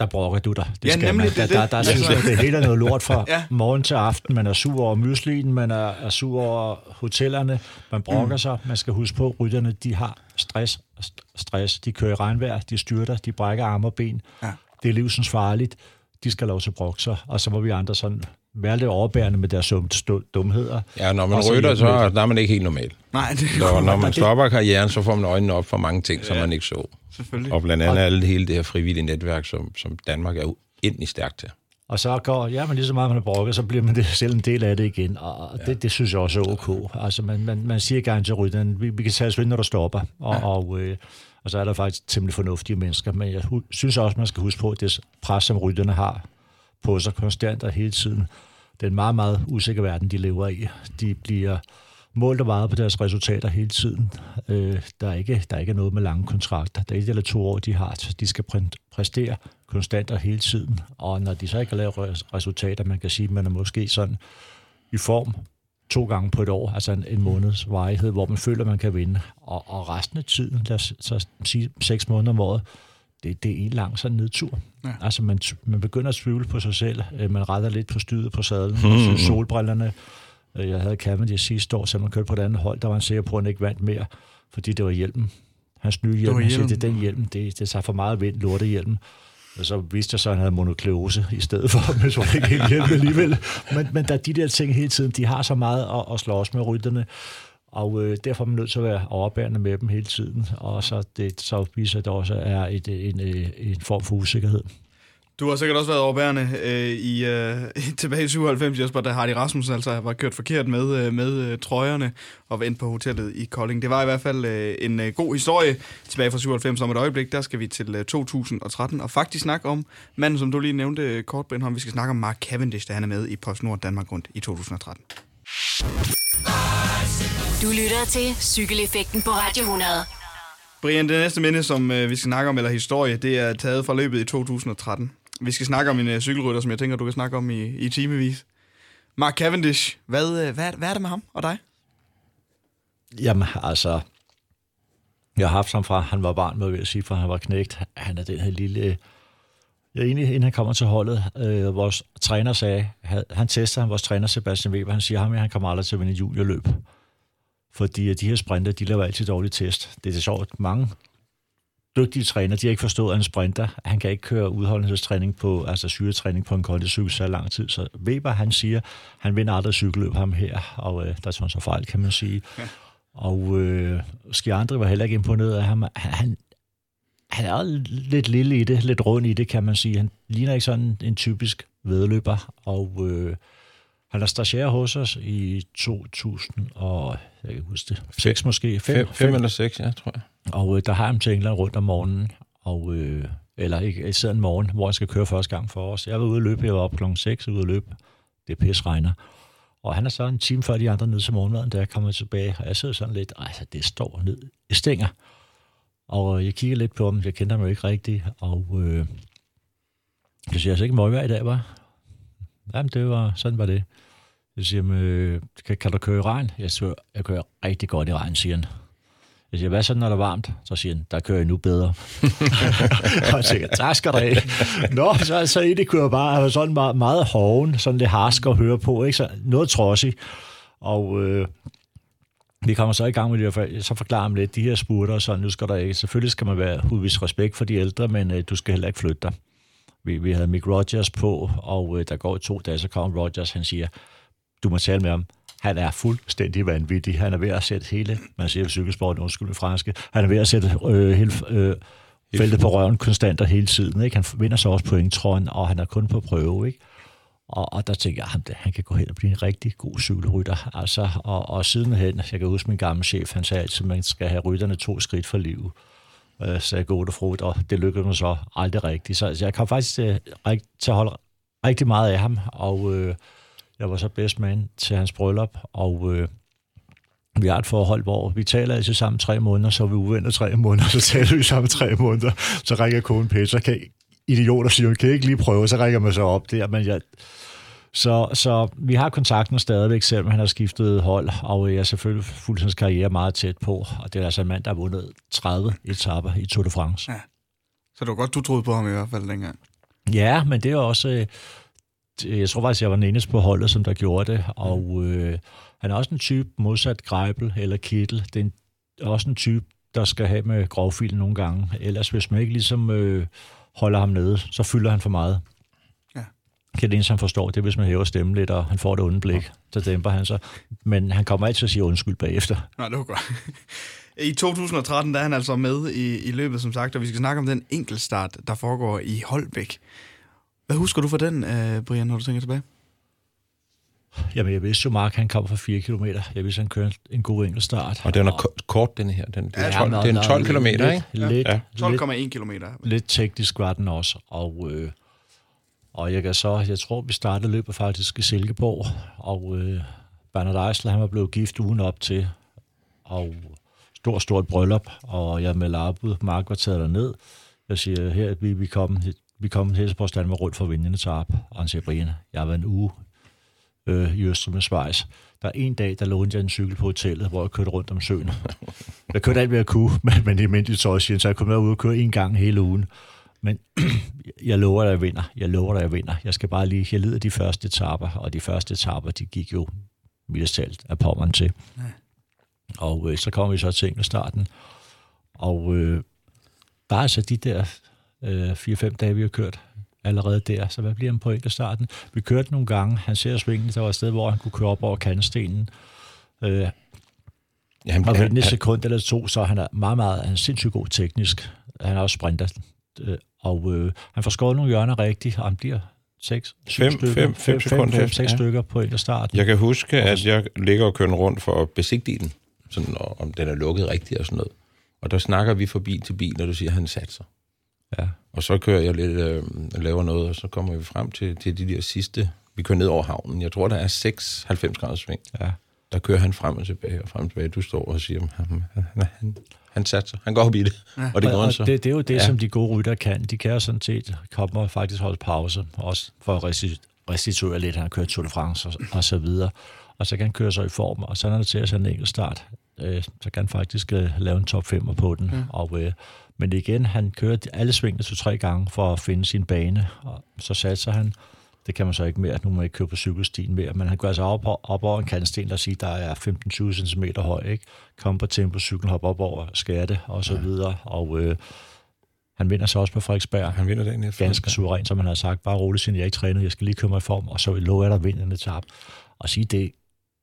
der brokker du dig. Det ja, skal nemlig, man. Det, der, der, der, der synes jeg, det hele er noget lort fra ja. morgen til aften. Man er sur over myslien, man er, er sur over hotellerne, man brokker mm. sig. Man skal huske på, at rytterne, de har stress. stress. De kører i regnvejr, de styrter, de brækker arme og ben. Ja. Det er livsens farligt. De skal lov til at brokke sig, og så må vi andre sådan være lidt overbærende med deres dumheder. Ja, når man rytter, så der er man ikke helt normal. Nej, det når, når man stopper karrieren, så får man øjnene op for mange ting, ja. som man ikke så. Selvfølgelig. Og blandt andet alle, hele det her frivillige netværk, som, som Danmark er ind i stærkt til. Og så går, ja, men lige så meget man er brokket, så bliver man det, selv en del af det igen. Og ja. det, det synes jeg også er ok. Altså, man, man, man siger gerne til rytteren, vi, vi kan tage os når der stopper. Og, ja. og, øh, og så er der faktisk temmelig fornuftige mennesker. Men jeg synes også, man skal huske på, at det pres, som rytterne har på sig konstant og hele tiden, Den meget, meget usikre verden, de lever i. De bliver målt og vejet på deres resultater hele tiden. Øh, der, er ikke, der er ikke noget med lange kontrakter. Der er et eller to år, de har. De skal præstere konstant og hele tiden. Og når de så ikke har lavet resultater, man kan sige, at man er måske sådan i form to gange på et år, altså en, en måneds varighed, hvor man føler, man kan vinde. Og, og resten af tiden, lad os så sige seks måneder om året, det, det er en lang sådan nedtur. Ja. Altså man, man begynder at tvivle på sig selv, øh, man retter lidt på styret på sadlen, mm. solbrillerne. Øh, jeg havde Cavendish sidste år, så man kørte på et andet hold, der var han sikker på, at han ikke vandt mere, fordi det var hjelmen. Hans nye hjelm, han siger, det er den hjelm, det, det tager for meget vind, lortehjelmen. Og så viste jeg så, at han havde monokleose i stedet for, men så ikke helt hjælp alligevel. Men, men der de der ting hele tiden, de har så meget at, at slås med rytterne. Og øh, derfor er man nødt til at være overbærende med dem hele tiden, og så, det, så viser det også er et, øh, en, en, en form for usikkerhed. Du har sikkert også været overbærende øh, i øh, tilbage i 97, Jesper, da Hardy Rasmussen altså var kørt forkert med, øh, med øh, trøjerne og vendt på hotellet i Kolding. Det var i hvert fald øh, en øh, god historie tilbage fra 97 om et øjeblik. Der skal vi til øh, 2013 og faktisk snakke om manden, som du lige nævnte øh, kort, Brindholm. Vi skal snakke om Mark Cavendish, der han er med i PostNord Danmark rundt i 2013. Du lytter til Cykeleffekten på Radio 100. Brian, det næste minde, som øh, vi skal snakke om, eller historie, det er taget fra løbet i 2013. Vi skal snakke om en øh, cykelrytter, som jeg tænker, du kan snakke om i, i timevis. Mark Cavendish, hvad, øh, hvad, hvad er det med ham og dig? Jamen, altså... Jeg har haft ham fra, han var barn, må jeg sige, for han var knægt. Han er den her lille... Jeg er enig, inden han kommer til holdet, øh, vores træner sagde, han, tester han, vores træner Sebastian Weber, han siger ham, at han kommer aldrig til at vinde juniorløb. Fordi de her sprinter, de laver altid dårlige test. Det er så sjovt. Mange dygtige træner, de har ikke forstået, at en sprinter, han kan ikke køre udholdenhedstræning på, altså syretræning på en kondicykel så lang tid. Så Weber, han siger, han vinder aldrig cykelløb ham her, og øh, der er sådan så fejl, kan man sige. Ja. Og øh, Skiandre var heller ikke imponeret af ham. Han, han er lidt lille i det, lidt rund i det, kan man sige. Han ligner ikke sådan en typisk vedløber, og øh, han er stagiaire hos os i 2000 og, jeg kan huske det, 6 måske? 5 eller 6, ja, tror jeg. Og øh, der har han til England rundt om morgenen, og, øh, eller ikke, sidder en morgen, hvor han skal køre første gang for os. Jeg var ude at løbe, jeg var op klokken 6 ude at løbe. Det er pis regner. Og han er så en time før de andre ned til morgenmaden, da jeg kommer tilbage. Og jeg sidder sådan lidt, altså det står ned i stænger. Og jeg kigger lidt på ham, jeg kender ham jo ikke rigtigt, og øh, jeg siger, altså ikke møgvejr i dag, var? Jamen, det var, sådan var det. Jeg siger, øh, kan, kan du køre i regn? Jeg siger, jeg kører rigtig godt i regn, siger han. Jeg siger, hvad så, når det er varmt? Så siger han, der kører jeg nu bedre. og jeg tænker, tak skal du have. Nå, så, så i det kører bare altså, sådan meget, meget hoven, sådan lidt harsk at høre på, ikke? Så noget trodsig. Og øh, vi kommer så i gang med det, så forklarer ham lidt, de her spurter, så nu skal der ikke, selvfølgelig skal man være udvist respekt for de ældre, men øh, du skal heller ikke flytte dig. Vi, vi havde Mick Rogers på, og øh, der går to dage, så kommer Rogers, han siger, du må tale med ham. Han er fuldstændig vanvittig. Han er ved at sætte hele, man siger cykelsport, undskyld franske, han er ved at sætte øh, hele øh, feltet på røven konstant og hele tiden. Ikke? Han vinder så også pointtrøjen, og han er kun på prøve. Ikke? Og, og der tænker jeg, at han kan gå hen og blive en rigtig god cykelrytter. Altså, og, og sidenhen, jeg kan huske min gamle chef, han sagde altid, at man skal have rytterne to skridt for livet. Øh, så frugt, og det lykkedes mig så aldrig rigtigt. Så, altså, jeg kom faktisk øh, til, til at holde rigtig meget af ham, og øh, jeg var så best man til hans bryllup, og øh, vi har et forhold, hvor vi taler altid sammen tre måneder, så er vi uvenner tre måneder, så taler vi sammen tre måneder, så ringer konen Peter, kan idioter siger, kan I ikke lige prøve, så ringer man så op der, men jeg, så, så vi har kontakten stadigvæk, selvom han har skiftet hold, og jeg har selvfølgelig fulgt hans karriere meget tæt på, og det er altså en mand, der har vundet 30 etapper i Tour de France. Ja. Så det var godt, du troede på ham i hvert fald dengang. Ja, men det er også... Øh, jeg tror faktisk, jeg var den eneste på holdet, som der gjorde det, og øh, han er også en type modsat Greibel eller Kittel. Det er, en, også en type, der skal have med grovfil nogle gange. Ellers, hvis man ikke ligesom øh, holder ham nede, så fylder han for meget. Ja. Det eneste, han forstår, det er, hvis man hæver stemmen lidt, og han får et ondt blik, så dæmper han sig. Men han kommer altid at sige undskyld bagefter. Nej, det var godt. I 2013 der er han altså med i, i løbet, som sagt, og vi skal snakke om den enkeltstart, der foregår i Holbæk. Hvad husker du for den, uh, Brian, når du tænker tilbage? Jamen, jeg vidste jo, Mark han kom fra 4 km. Jeg vidste, han kørte en god enkeltstart. Og den er og... kort, den her. Den, det er 12, ja, det er 12 km, ikke? Lidt, ja. 12,1 km. Lidt teknisk var den også. Og, øh, og jeg kan så, jeg tror, vi startede løbet faktisk i Silkeborg, og øh, Bernard Eisler, han var blevet gift ugen op til, og stort, stort bryllup, og jeg med ud, Mark var taget ned. Jeg siger, her vi, vi kom, vi kom til Helsingborg Stand med rundt for vindende tarp, og han siger, Brian, jeg var en uge øh, i Østrig med Schweiz. Der er en dag, der lånte jeg en cykel på hotellet, hvor jeg kørte rundt om søen. Jeg kørte alt, hvad jeg kunne, men, men i mindre tøj, så jeg kom med ud og kørte en gang hele ugen. Men jeg lover dig, jeg vinder. Jeg lover dig, jeg vinder. Jeg skal bare lige, jeg lider de første etapper, og de første etapper, de gik jo mildest talt af pommeren til. Ja. Og øh, så kommer vi så til starten. Og øh, bare altså de der øh, 4-5 dage, vi har kørt allerede der. Så hvad bliver point af starten? Vi kørte nogle gange. Han ser svingen. Der var et sted, hvor han kunne køre op over kandestenen. Øh, Jamen, og ved en sekund eller to, så han er meget, meget han er sindssygt god teknisk. Han er også sprinter. Øh, og øh, han får skåret nogle hjørner rigtigt, og han bliver 6, 5 stykker, 5, 5 sekunder 5, 6 ja. stykker på en af starten. Jeg kan huske, at jeg ligger og kører rundt for at besigtige den, sådan, om den er lukket rigtigt og sådan noget. Og der snakker vi forbi til bil, og du siger, at han satser. Ja. Og så kører jeg lidt, øh, laver noget, og så kommer vi frem til, til de der sidste, vi kører ned over havnen. Jeg tror, der er 6 90 graders sving. Ja. der kører han frem og tilbage og frem og tilbage. Du står og siger, han, han, han, han satser. Han går op i det. Ja. Og det går og, så. Det, det er jo det, ja. som de gode rytter kan. De kan jo sådan set komme og faktisk holde pause, også for at restituere lidt. Han har kørt Tour de France og, og så videre. Og så kan han køre sig i form, og så når det til at en enkelt start, øh, så kan han faktisk øh, lave en top 5 på den. Ja. Og, øh, men igen, han kører alle svingene to-tre gange for at finde sin bane, og så satser han det kan man så ikke mere. Nu må man ikke køre på cykelstien mere. Men han går altså op, op over en kantsten, der siger, der er 15-20 cm høj. Ikke? Kom på tempo, cykel, hop op over skærte og så ja. videre. Og øh, han vinder så også på Frederiksberg. Han vinder den efter. Ganske suveræn, som han har sagt. Bare roligt, siden jeg ikke trænet. Jeg skal lige køre mig i form, og så lover jeg dig vinde en tab. Og sige det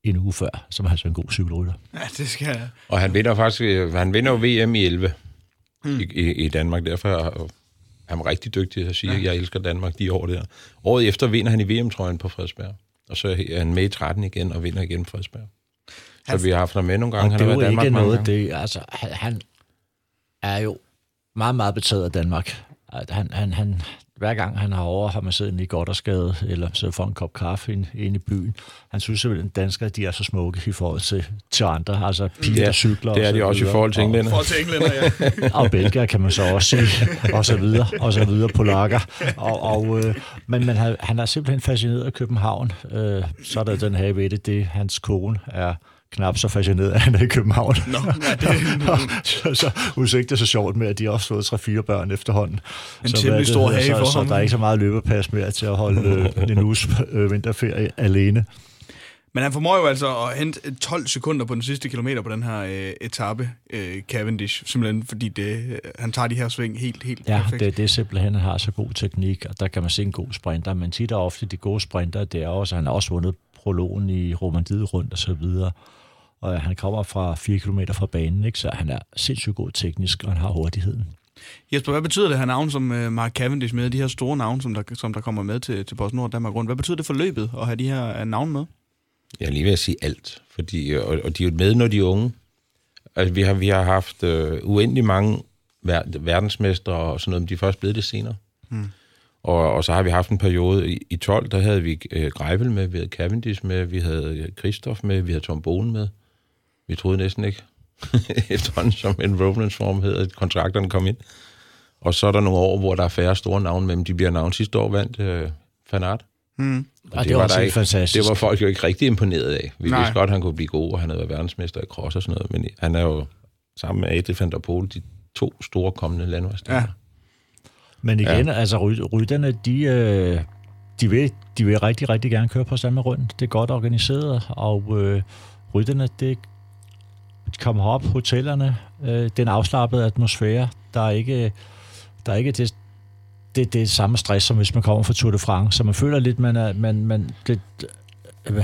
en uge før, som er altså en god cykelrytter. Ja, det skal jeg. Og han vinder faktisk, han vinder jo VM i 11 mm. i, i, i Danmark. Derfor han var rigtig dygtig til at sige, ja. at jeg elsker Danmark de år der. Året efter vinder han i VM-trøjen på Frederiksberg. Og så er han med i 13 igen og vinder igen på Frederiksberg. Så han, vi har haft ham med nogle gange. Han det er jo Danmark ikke noget, det, altså, han, han er jo meget, meget betaget af Danmark. Han, han, han, hver gang han har over, har man siddet i godt og skade, eller så får en kop kaffe ind, ind i byen. Han synes simpelthen, at danskere de er så smukke i forhold til, til andre, altså piger, ja, der cykler. det er de også i forhold til englænder. Og, til englænder, ja. og belgier kan man så også sige, og så videre, og så videre, polakker. Og, og, øh, men, men han, han er simpelthen fascineret af København. Øh, så er der den her ved det, det hans kone er knap så fascineret af, han er i København. Nå, ja, det... så, så udsigt det så sjovt med, at de også fået tre-fire børn efterhånden. En så, temmelig stor have så, for så, ham. Så der er ikke så meget løbepas mere til at holde øh, en uges øh, vinterferie alene. Men han formår jo altså at hente 12 sekunder på den sidste kilometer på den her øh, etape, øh, Cavendish, simpelthen fordi det, øh, han tager de her sving helt, helt ja, perfekt. Ja, det, det er simpelthen, han har så god teknik, og der kan man se en god sprinter, men tit og ofte de gode sprinter, det er også, han har også vundet prologen i Romandiet rundt og så videre og han kommer fra 4 km fra banen, ikke? så han er sindssygt god teknisk, og han har hurtigheden. Jesper, hvad betyder det her navn som uh, Mark Cavendish med, de her store navne, som der, som der kommer med til, til PostNord Danmark rundt? Hvad betyder det for løbet at have de her uh, navne med? Jeg er lige ved at sige alt, fordi, og, og de er jo med, når de er unge. Altså, vi har, vi har haft uh, uendelig mange ver- verdensmestre og sådan noget, men de er først blevet det senere. Hmm. Og, og så har vi haft en periode i, i 12, der havde vi uh, Greivel med, vi havde Cavendish med, vi havde Christoph med, vi havde Tom Bohn med. Vi troede næsten ikke, efterhånden som en Roblens form hedder, at kontrakterne kom ind. Og så er der nogle år, hvor der er færre store navne, men de bliver navn. Sidste år vandt øh, Fanart. Mm. Og, og det, det, var, der ikke, fantastisk. det var folk jo ikke rigtig imponeret af. Vi Nej. vidste godt, at han kunne blive god, og han havde været verdensmester i cross og sådan noget, men han er jo sammen med Adrian van der Pol, de to store kommende landvejsstjerner. Ja. Men igen, ja. altså rytterne, de, øh, de, vil, de vil rigtig, rigtig gerne køre på samme rundt. Det er godt organiseret, og øh, rytterne, det de kommer op, hotellerne, øh, den afslappede atmosfære, der er ikke, der er ikke det, det, det er samme stress, som hvis man kommer fra Tour de France, så man føler lidt, man er, man, man, lidt,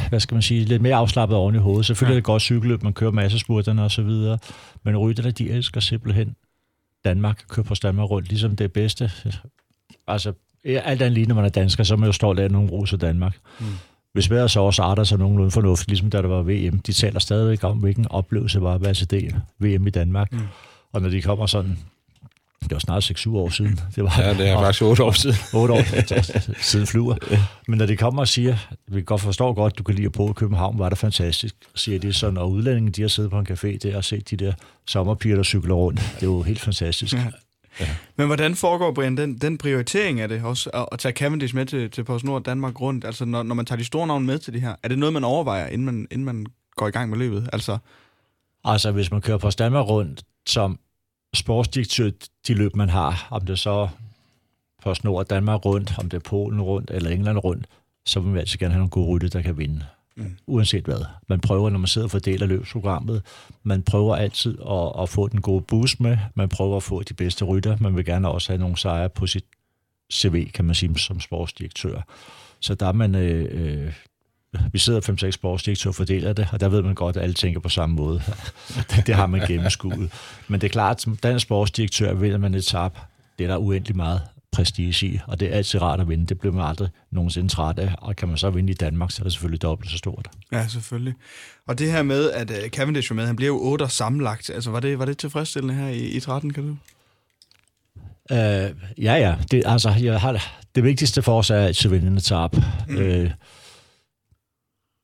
hvad skal man sige, lidt mere afslappet oven i hovedet. Selvfølgelig ja. er det godt cykelløb, man kører masse spurterne og så videre, men rytterne, de elsker simpelthen Danmark, kører på Danmark rundt, ligesom det bedste. Altså, alt andet lige, når man er dansker, så er man jo stolt af, at nogen roser Danmark. Mm hvis vejret så også arter sig nogenlunde fornuftigt, ligesom da der var VM. De taler stadigvæk om, hvilken oplevelse var det VM i Danmark. Mm. Og når de kommer sådan, det var snart 6-7 år siden. Det var, ja, det er faktisk 8 år siden. 8 år siden flyver. Men når de kommer og siger, vi godt forstår godt, du kan lide at bo i København, var det fantastisk, siger de sådan, og udlændingen, de har siddet på en café der og set de der sommerpiger, der cykler rundt. Det er jo helt fantastisk. Ja. Men hvordan foregår, Brian, den, den prioritering af det også, at, at tage Cavendish med til, til PostNord Danmark rundt? Altså, når, når man tager de store navne med til det her, er det noget, man overvejer, inden man, inden man går i gang med løbet? Altså, altså hvis man kører på Danmark rundt som sportsdirektør, de løb, man har, om det så PostNord Danmark rundt, om det er Polen rundt eller England rundt, så vil man altid gerne have nogle gode rytte, der kan vinde mm. uanset hvad. Man prøver, når man sidder og fordeler løbsprogrammet, man prøver altid at, at få den gode boost med, man prøver at få de bedste rytter, man vil gerne også have nogle sejre på sit CV, kan man sige, som sportsdirektør. Så der er man... Øh, øh, vi sidder 5-6 sportsdirektører og fordeler det, og der ved man godt, at alle tænker på samme måde. det, har man gennemskuet. Men det er klart, at som dansk sportsdirektør vinder man et tab. Det er der uendelig meget prestige i, og det er altid rart at vinde. Det bliver man aldrig nogensinde træt af, og kan man så vinde i Danmark, så er det selvfølgelig dobbelt så stort. Ja, selvfølgelig. Og det her med, at uh, Cavendish var med, han bliver jo 8 sammenlagt, altså var det, var det tilfredsstillende her i, i 13, kan du? Uh, ja, ja. Det, altså, jeg har, det vigtigste for os er altid vindende tab. Mm. Uh,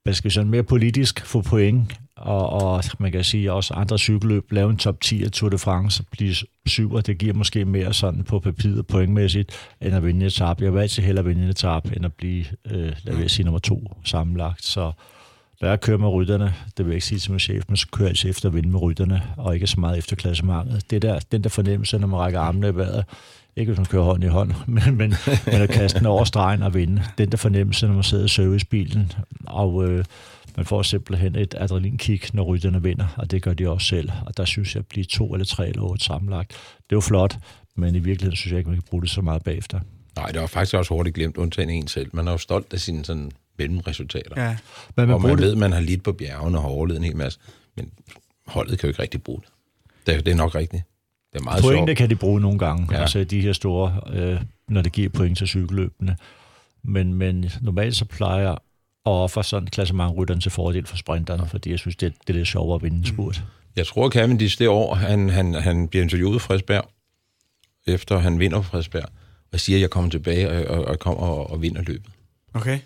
hvad skal vi sige, mere politisk få point, og, og man kan sige også andre cykelløb, lave en top 10 af Tour de France, blive syv, og det giver måske mere sådan på papiret pointmæssigt, end at vinde et etap. Jeg vil altid hellere vinde et etap, end at blive, øh, lad os sige, nummer to sammenlagt. Så når jeg kører med rytterne, det vil jeg ikke sige til min chef, men så kører jeg altid efter at vinde med rytterne, og ikke så meget efter klassementet. Det der, den der fornemmelse, når man rækker armene i vejret, ikke hvis man kører hånd i hånd, men, men, men at kaste den over stregen og vinde. Den der fornemmelse, når man sidder i servicebilen, og øh, man får simpelthen et adrenalinkick, når rytterne vinder, og det gør de også selv. Og der synes jeg, at blive to eller tre eller otte sammenlagt, det jo flot, men i virkeligheden synes jeg ikke, man kan bruge det så meget bagefter. Nej, det var faktisk også hurtigt glemt, undtagen en selv. Man er jo stolt af sine sådan mellemresultater. Ja. Men man og man ved, at man har lidt på bjergene og har overlevet en hel masse, men holdet kan jo ikke rigtig bruge det. Det er, det er nok rigtigt. Det er meget Pointe sjovt. kan de bruge nogle gange, ja. altså de her store, øh, når det giver point til cykelløbene. Men, men normalt så plejer at ofre sådan klassementrytteren til fordel for sprinterne, fordi jeg synes, det, det er lidt sjovere at vinde en spurt. Jeg tror, Cavendish det år, han, han, han bliver interviewet Frederiksberg, efter han vinder på Frederiksberg, og siger, at jeg kommer tilbage og, og, kommer og, og vinder løbet. Okay.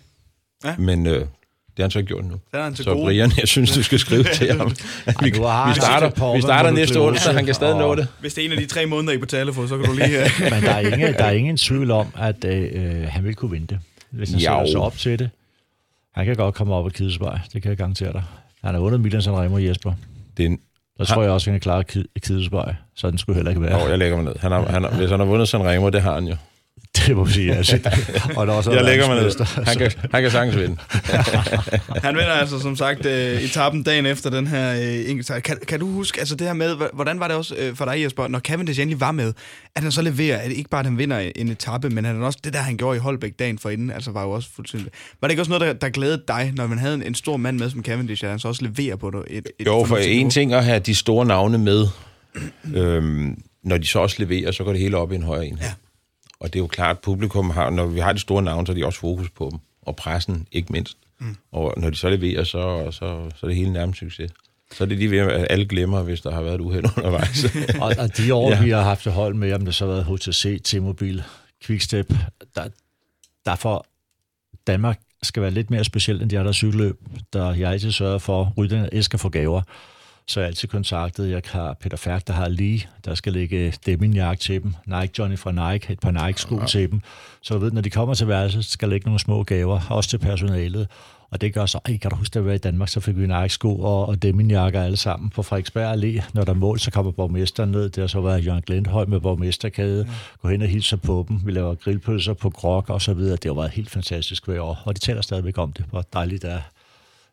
Ja. Men øh, det har han så ikke gjort nu. Det er han til så gode. Brian, jeg synes, du skal skrive til ham. vi, vi starter, vi starter næste onsdag, han kan stadig nå det. Hvis det er en af de tre måneder, I på telefon, så kan du lige... Men der er, ingen, der er ingen tvivl om, at øh, han vil kunne vinde det, hvis han sætter sig op til det. Han kan godt komme op og Kidesvej, det kan jeg garantere dig. Han er under Milan Sanremo Jesper. Det er en, der tror jeg også, han kan klare Kidesvej, så den skulle heller ikke være. Jo, jeg lægger mig ned. Han har, han har, hvis han har vundet Sanremo, det har han jo. Det må sige, altså. Og der også jeg lægger mig ned. Han kan, han kan sagtens vinde. han vinder altså, som sagt, uh, etappen dagen efter den her uh, enkeltsejr. Kan, kan du huske, altså det her med, hvordan var det også uh, for dig, Jesper, når Cavendish endelig var med, at han så leverer, at ikke bare at han vinder en etape, men han også det der, han gjorde i Holbæk dagen for inden, altså var jo også fuldstændig... Var det ikke også noget, der, der glædede dig, når man havde en, en stor mand med som Cavendish, at han så også leverer på det? Et, et jo, for en ting at have de store navne med, øhm, når de så også leverer, så går det hele op i en højere enhed. Ja. Og det er jo klart, at publikum har, når vi har de store navne, så er de også fokus på dem. Og pressen, ikke mindst. Mm. Og når de så leverer, så, så, så er det hele nærmest succes. Så er det lige ved, at alle glemmer, hvis der har været et uheld undervejs. og, og de år, ja. vi har haft det hold med, om det så har været HTC, T-Mobil, Quickstep, der, der for Danmark skal være lidt mere specielt end de andre cykelløb, der jeg altid sørger for, at rytterne æsker for gaver så jeg altid kontaktet. Jeg har Peter Færk, der har lige, der skal lægge Deminjak til dem. Nike Johnny fra Nike, et par Nike-sko ja. til dem. Så ved, når de kommer til værelset, skal lægge nogle små gaver, også til personalet. Og det gør så, ej, kan du huske, at vi var i Danmark, så fik vi Nike-sko og, og Deminjakker alle sammen på Frederiksberg Allé. Når der er mål, så kommer borgmesteren ned. Det har så været Jørgen Glendhøj med borgmesterkade. Ja. Gå hen og hilse på dem. Vi laver grillpølser på grok og så videre. Det har været helt fantastisk hver år. Og de taler stadigvæk om det, hvor dejligt det er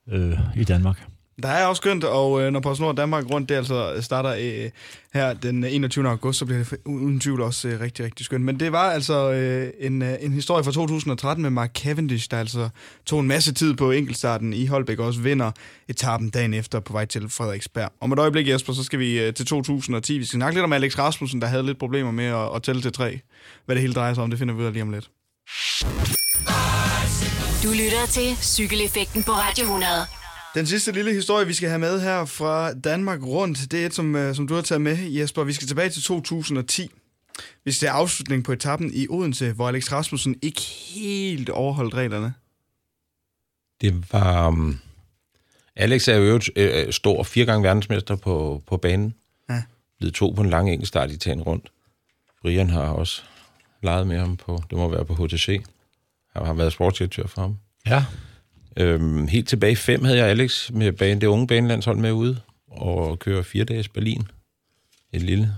øh, i Danmark. Der er også skønt, og øh, når PostNord Danmark rundt, det altså øh, starter øh, her den øh, 21. august, så bliver det uden tvivl også øh, rigtig, rigtig skønt. Men det var altså øh, en, øh, en historie fra 2013 med Mark Cavendish, der altså tog en masse tid på enkeltstarten i Holbæk, og også vinder etappen dagen efter på vej til Frederiksberg. Om et øjeblik, Jesper, så skal vi øh, til 2010. Vi skal snakke lidt om Alex Rasmussen, der havde lidt problemer med at, at tælle til tre. Hvad det hele drejer sig om, det finder vi ud af lige om lidt. Du lytter til Cykeleffekten på Radio 100. Den sidste lille historie, vi skal have med her fra Danmark rundt, det er et, som, øh, som du har taget med, Jesper. Vi skal tilbage til 2010. Vi skal afslutning på etappen i Odense, hvor Alex Rasmussen ikke helt overholdt reglerne. Det var... Um, Alex er jo øh, stor, fire gange verdensmester på, på banen. Ja. Blevet to på en lang enkeltstart i tagen rundt. Brian har også leget med ham på, det må være på HTC. Han har været sportsdirektør for ham. Ja. Øhm, helt tilbage i fem havde jeg Alex med bane, det unge banelandshold med ude og køre fire dages Berlin. Et lille,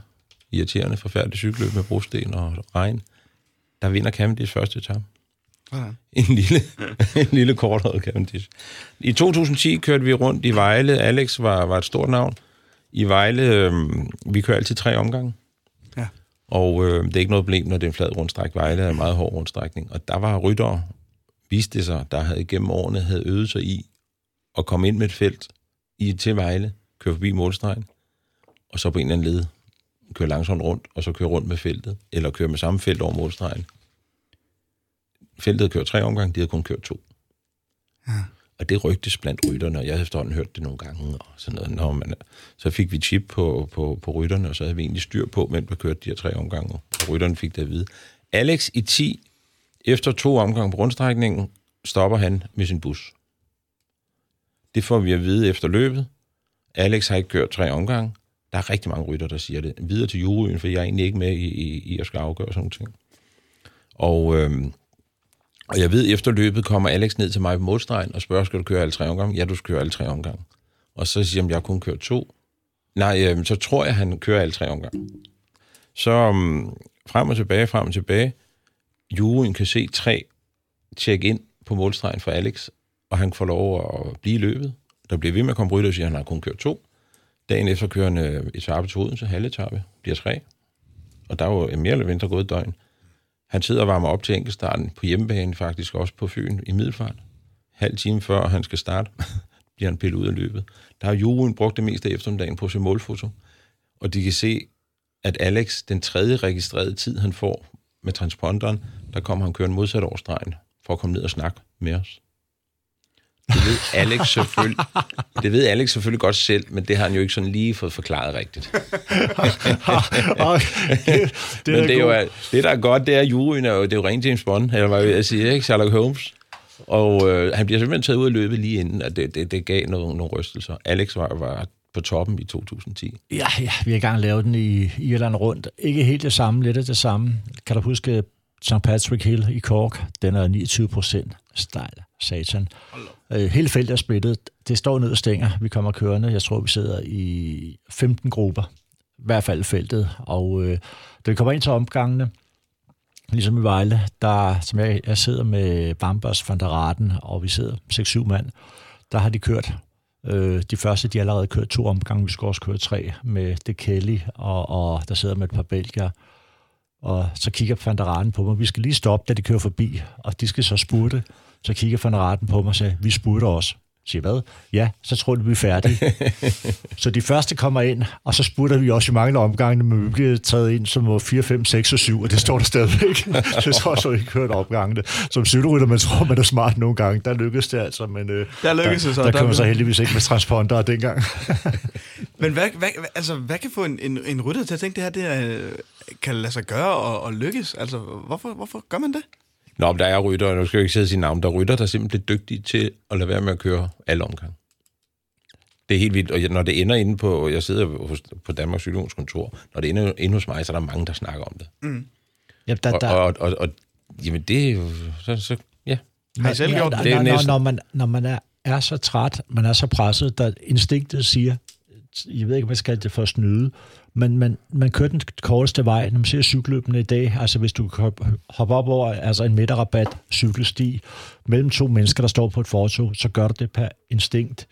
irriterende, forfærdeligt cykelløb med brosten og regn. Der vinder Cavendish første etape. Ja. En lille, en lille korthåret Cavendish. I 2010 kørte vi rundt i Vejle. Alex var, var et stort navn. I Vejle, øhm, vi kører altid tre omgange. Ja. Og øh, det er ikke noget problem, når det er en flad rundstræk. Vejle er en meget hård rundstrækning. Og der var rytter viste det sig, der havde gennem årene havde øvet sig i at komme ind med et felt i til Vejle, køre forbi målstregen, og så på en eller anden led køre langsomt rundt, og så køre rundt med feltet, eller køre med samme felt over målstregen. Feltet havde kørt tre omgange, de havde kun kørt to. Ja. Og det rygtes blandt rytterne, og jeg havde efterhånden hørt det nogle gange, og sådan noget. Når man, så fik vi chip på, på, på rytterne, og så havde vi egentlig styr på, hvem der kørte de her tre omgange, og rytterne fik det at vide. Alex i 10 efter to omgange på rundstrækningen stopper han med sin bus. Det får vi at vide efter løbet. Alex har ikke kørt tre omgange. Der er rigtig mange rytter, der siger det. Videre til juryen, for jeg er egentlig ikke med i, i, i at skal afgøre sådan nogle ting. Og, øhm, og jeg ved, efter løbet kommer Alex ned til mig på målstregen og spørger, skal du køre alle tre omgange? Ja, du skal køre alle tre omgange. Og så siger han, jeg kun kørt to. Nej, øhm, så tror jeg, han kører alle tre omgange. Så øhm, frem og tilbage, frem og tilbage. Juryen kan se tre tjekke ind på målstregen for Alex, og han får lov at blive i løbet. Der bliver ved med at komme rytter og siger, at han har kun kørt to. Dagen efter kører han øh, etape til Odense, halv etape, bliver tre. Og der er jo mere eller mindre gået døgn. Han sidder og varmer op til enkeltstarten på hjemmebane, faktisk også på Fyn i Middelfart. Halv time før han skal starte, bliver han pillet ud af løbet. Der har juryen brugt det meste af eftermiddagen på sin målfoto. Og de kan se, at Alex, den tredje registrerede tid, han får med transponderen, der kommer han kørende modsat over stregen for at komme ned og snakke med os. Det ved Alex selvfølgelig, det ved Alex selvfølgelig godt selv, men det har han jo ikke sådan lige fået forklaret rigtigt. det, det men det, er jo, det, der er godt, det er, at juryen er jo, det er jo rent James Bond, eller hvad jeg siger, ikke? Sherlock Holmes. Og øh, han bliver simpelthen taget ud af løbet lige inden, at det, det, det gav nogle, nogle rystelser. Alex var, var på toppen i 2010. Ja, ja vi har gang lavet den i Irland rundt. Ikke helt det samme, lidt af det samme. Kan du huske St. Patrick Hill i Cork? Den er 29 procent stejl, satan. Øh, hele feltet er splittet. Det står ned og stænger. Vi kommer kørende. Jeg tror, vi sidder i 15 grupper. I hvert fald feltet. Og øh, da vi kommer ind til omgangene, ligesom i Vejle, der, som jeg, jeg sidder med Bambers van der Raten, og vi sidder 6-7 mand, der har de kørt Øh, de første, de har allerede kørt to omgange, vi skal også køre tre med De Kelly, og, og der sidder med et par belgier. Og så kigger Van der Raten på mig, vi skal lige stoppe, da de kører forbi, og de skal så spurte. Så kigger Van der Raten på mig og siger, vi spurter også siger, hvad? Ja, så tror du, vi er færdige. så de første kommer ind, og så spurgte vi også i mange omgange, men vi bliver taget ind som 4, 5, 6 og 7, og det står der stadigvæk. det tror jeg så ikke hørt omgangene. Som cykelrytter, man tror, man er smart nogle gange. Der lykkedes det altså, men øh, der, lykkedes der, så, der, der, kommer så heldigvis ikke med transponder dengang. men hvad, hvad, altså, hvad kan få en, en, en rytter til at tænke, det her det er, kan lade sig gøre og, og lykkes? Altså, hvorfor, hvorfor gør man det? Nå, der er rytter, nu skal jeg ikke sætte sin navn, der er rytter, der er simpelthen dygtige til at lade være med at køre alle omgang. Det er helt vildt, og når det ender inde på, jeg sidder hos, på Danmarks kontor, når det ender inde hos mig, så er der mange, der snakker om det. Mm. Ja, der, der... Og, og, og, og, jamen det er jo, så, så ja. Har I selv gjort det? det når, når, man, når man er, er så træt, man er så presset, der instinktet siger, jeg ved ikke, hvad skal det for at snyde, men man, man kører den korteste vej, når man ser cykelløbene i dag, altså hvis du kan hoppe op over altså en midterrabat cykelsti mellem to mennesker, der står på et fortog, så gør du det per instinkt.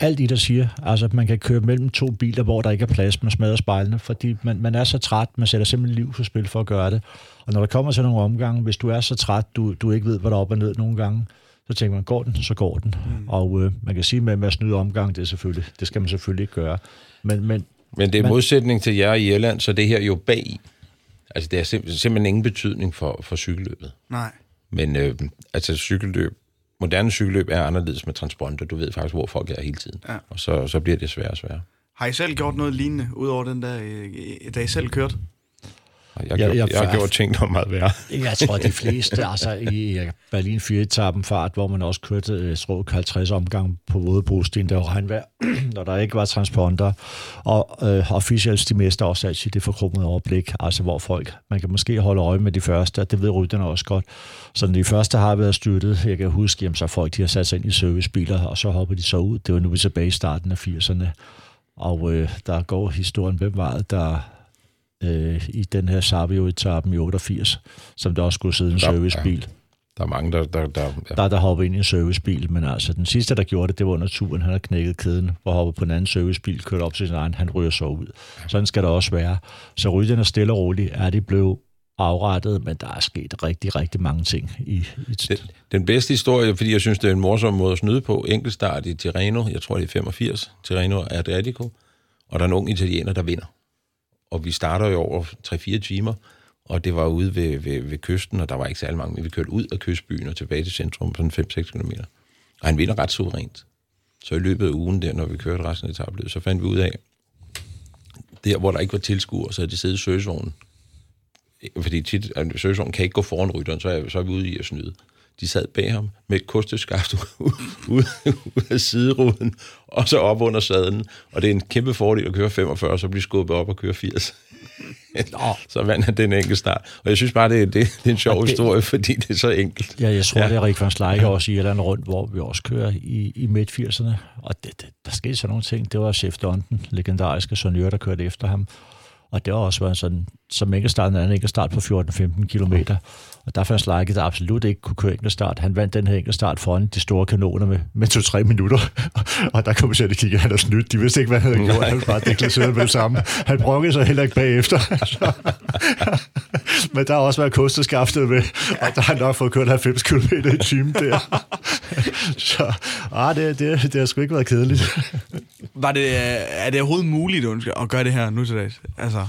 Alt i der siger, altså at man kan køre mellem to biler, hvor der ikke er plads, man smadrer spejlene, fordi man, man er så træt, man sætter simpelthen liv for spil for at gøre det. Og når der kommer til nogle omgange, hvis du er så træt, du, du ikke ved, hvad der er op og ned nogle gange, så tænker man, går den, så går den. Mm. Og øh, man kan sige med, med at snyde omgang, det, er selvfølgelig, det skal man selvfølgelig ikke gøre. Men, men, men det er modsætning til jer i Irland, så det her er jo bag. Altså, det har sim- simpelthen ingen betydning for, for cykelløbet. Nej. Men øh, altså, cykelløb, moderne cykelløb er anderledes med transponder. Du ved faktisk, hvor folk er hele tiden. Ja. Og så, så bliver det sværere og sværere. Har I selv gjort noget lignende, udover den der, øh, da I selv kørte? Jeg, jeg, jeg, jeg har gjort ting, der var meget værre. Jeg tror, de fleste, altså i Berlin 4 fart, hvor man også kørte øh, tror, 50 omgang på våde brosten, der var regnvejr, når der ikke var transponder, og øh, officielt de meste også altid det forkrummede overblik, altså hvor folk, man kan måske holde øje med de første, og det ved rytterne også godt. Så når de første har været styrtet, jeg kan huske, jamen, så folk de har sat sig ind i servicebiler, og så hopper de så ud. Det var nu tilbage i starten af 80'erne. Og øh, der går historien, hvem var det, der øh, i den her Savio-etappen i 88, som der også skulle sidde en der, servicebil. Ja. Der er mange, der... Der, der, ja. der, der hopper ind i en servicebil, men altså den sidste, der gjorde det, det var under turen. Han har knækket kæden, hvor hopper på en anden servicebil, kørt op til sin egen, han ryger så ud. Sådan skal det også være. Så rytterne stille og roligt er de blevet afrettet, men der er sket rigtig, rigtig mange ting. I, i den, den bedste historie, fordi jeg synes, det er en morsom måde at snyde på, enkeltstart i Tirreno, jeg tror det er 85, Tirreno Adriatico, og der er en ung italiener, der vinder og vi starter jo over 3-4 timer, og det var ude ved, ved, ved kysten, og der var ikke særlig mange, men vi kørte ud af kystbyen og tilbage til centrum, sådan 5-6 km. Og han vinder ret suverænt. Så i løbet af ugen der, når vi kørte resten af etabløbet, så fandt vi ud af, der hvor der ikke var tilskuere, så havde de siddet i søsvognen. Fordi tit, søsvognen kan ikke gå foran rytteren, så er, så er vi ude i at snyde. De sad bag ham med et kosteskaft ud, ud, ud af sideruden, og så op under sadlen. Og det er en kæmpe fordel at køre 45, så blive skubbet op og køre 80. så vandt han den enkelte start. Og jeg synes bare, det er, det, det er en sjov det, historie, fordi det er så enkelt. Ja, jeg tror, ja. det er Rik van Sleiker også i et eller andet rundt, hvor vi også kører i, i midt-80'erne. Og det, det, der skete så nogle ting. Det var Chef Donten, legendariske sonør, der kørte efter ham. Og det har også været sådan, som enkeltstart, en anden start på 14-15 km. Og der fandt Leiket, der absolut ikke kunne køre start. Han vandt den her start foran de store kanoner med, med to-tre minutter. og der kunne vi sætte kigge, han er snydt. De vidste ikke, hvad han havde gjort. Han var bare deklareret med det samme. Han brokkede sig heller ikke bagefter. Men der har også været kosteskaftet med, og der har nok fået kørt 90 km i timen der. Så ah, det, det, det har sgu ikke været kedeligt. Var det, er det overhovedet muligt at gøre det her nu til dags? Altså,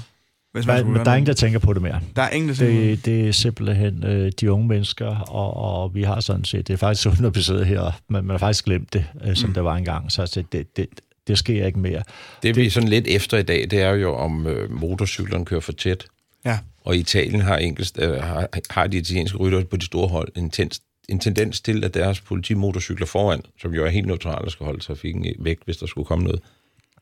hvis man men, men der er ingen, der tænker på det mere. Der er ingen, der tænker det, det er simpelthen øh, de unge mennesker, og, og vi har sådan set, det er faktisk sådan, at vi sidder her, men man har faktisk glemt det, øh, som mm. det var engang, så altså, det, det, det sker ikke mere. Det vi er sådan lidt efter i dag, det er jo, om øh, motorcyklerne kører for tæt. Ja. Og Italien har, engelsk, øh, har, har de italienske rytter på de store hold en, tens, en tendens til, at deres politimotorcykler foran, som jo er helt neutrale og skal holde trafikken væk, hvis der skulle komme noget,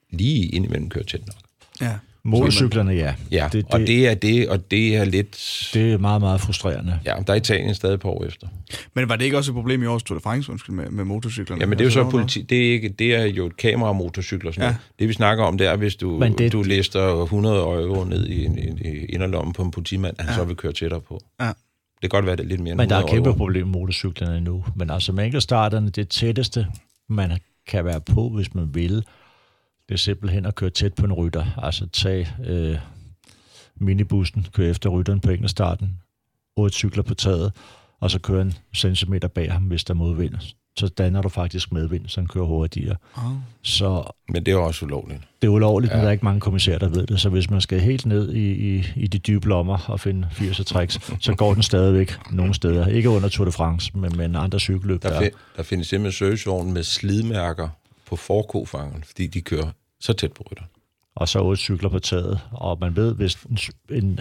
lige indimellem kører tæt nok. Ja. Motorcyklerne, ja. Ja, det, det, og det er det, og det er lidt... Det er meget, meget frustrerende. Ja, der er Italien stadig på år efter. Men var det ikke også et problem i årets Tour de France, undskyld, med, med motorcyklerne? Ja, men det er jo så politi... Det er, ikke, det er jo et kameramotorcykel og sådan ja. noget. Det vi snakker om, det er, hvis du, det... du lister 100 euro ned i, i, i inderlommen på en politimand, han ja. så vil køre tættere på. Ja. Det kan godt være, det er lidt mere Men der er et kæmpe euro. problem med motorcyklerne nu. Men altså med starterne, det tætteste, man kan være på, hvis man vil, det er simpelthen at køre tæt på en rytter. Altså tage øh, minibussen, køre efter rytteren på enkeltstarten, otte cykler på taget, og så køre en centimeter bag ham, hvis der modvind. Så danner du faktisk medvind, så han kører hurtigere. Oh. Så, men det er også ulovligt. Det er ulovligt, ja. men der er ikke mange kommissærer, der ved det. Så hvis man skal helt ned i, i, i de dybe lommer og finde 80 tricks, så går den stadigvæk nogle steder. Ikke under Tour de France, men, men andre cykelløb. Der, der, der findes simpelthen servicevogn med slidmærker på forkofangeren, fordi de kører så tæt på rytter. Og så otte cykler på taget. Og man ved, hvis en, en,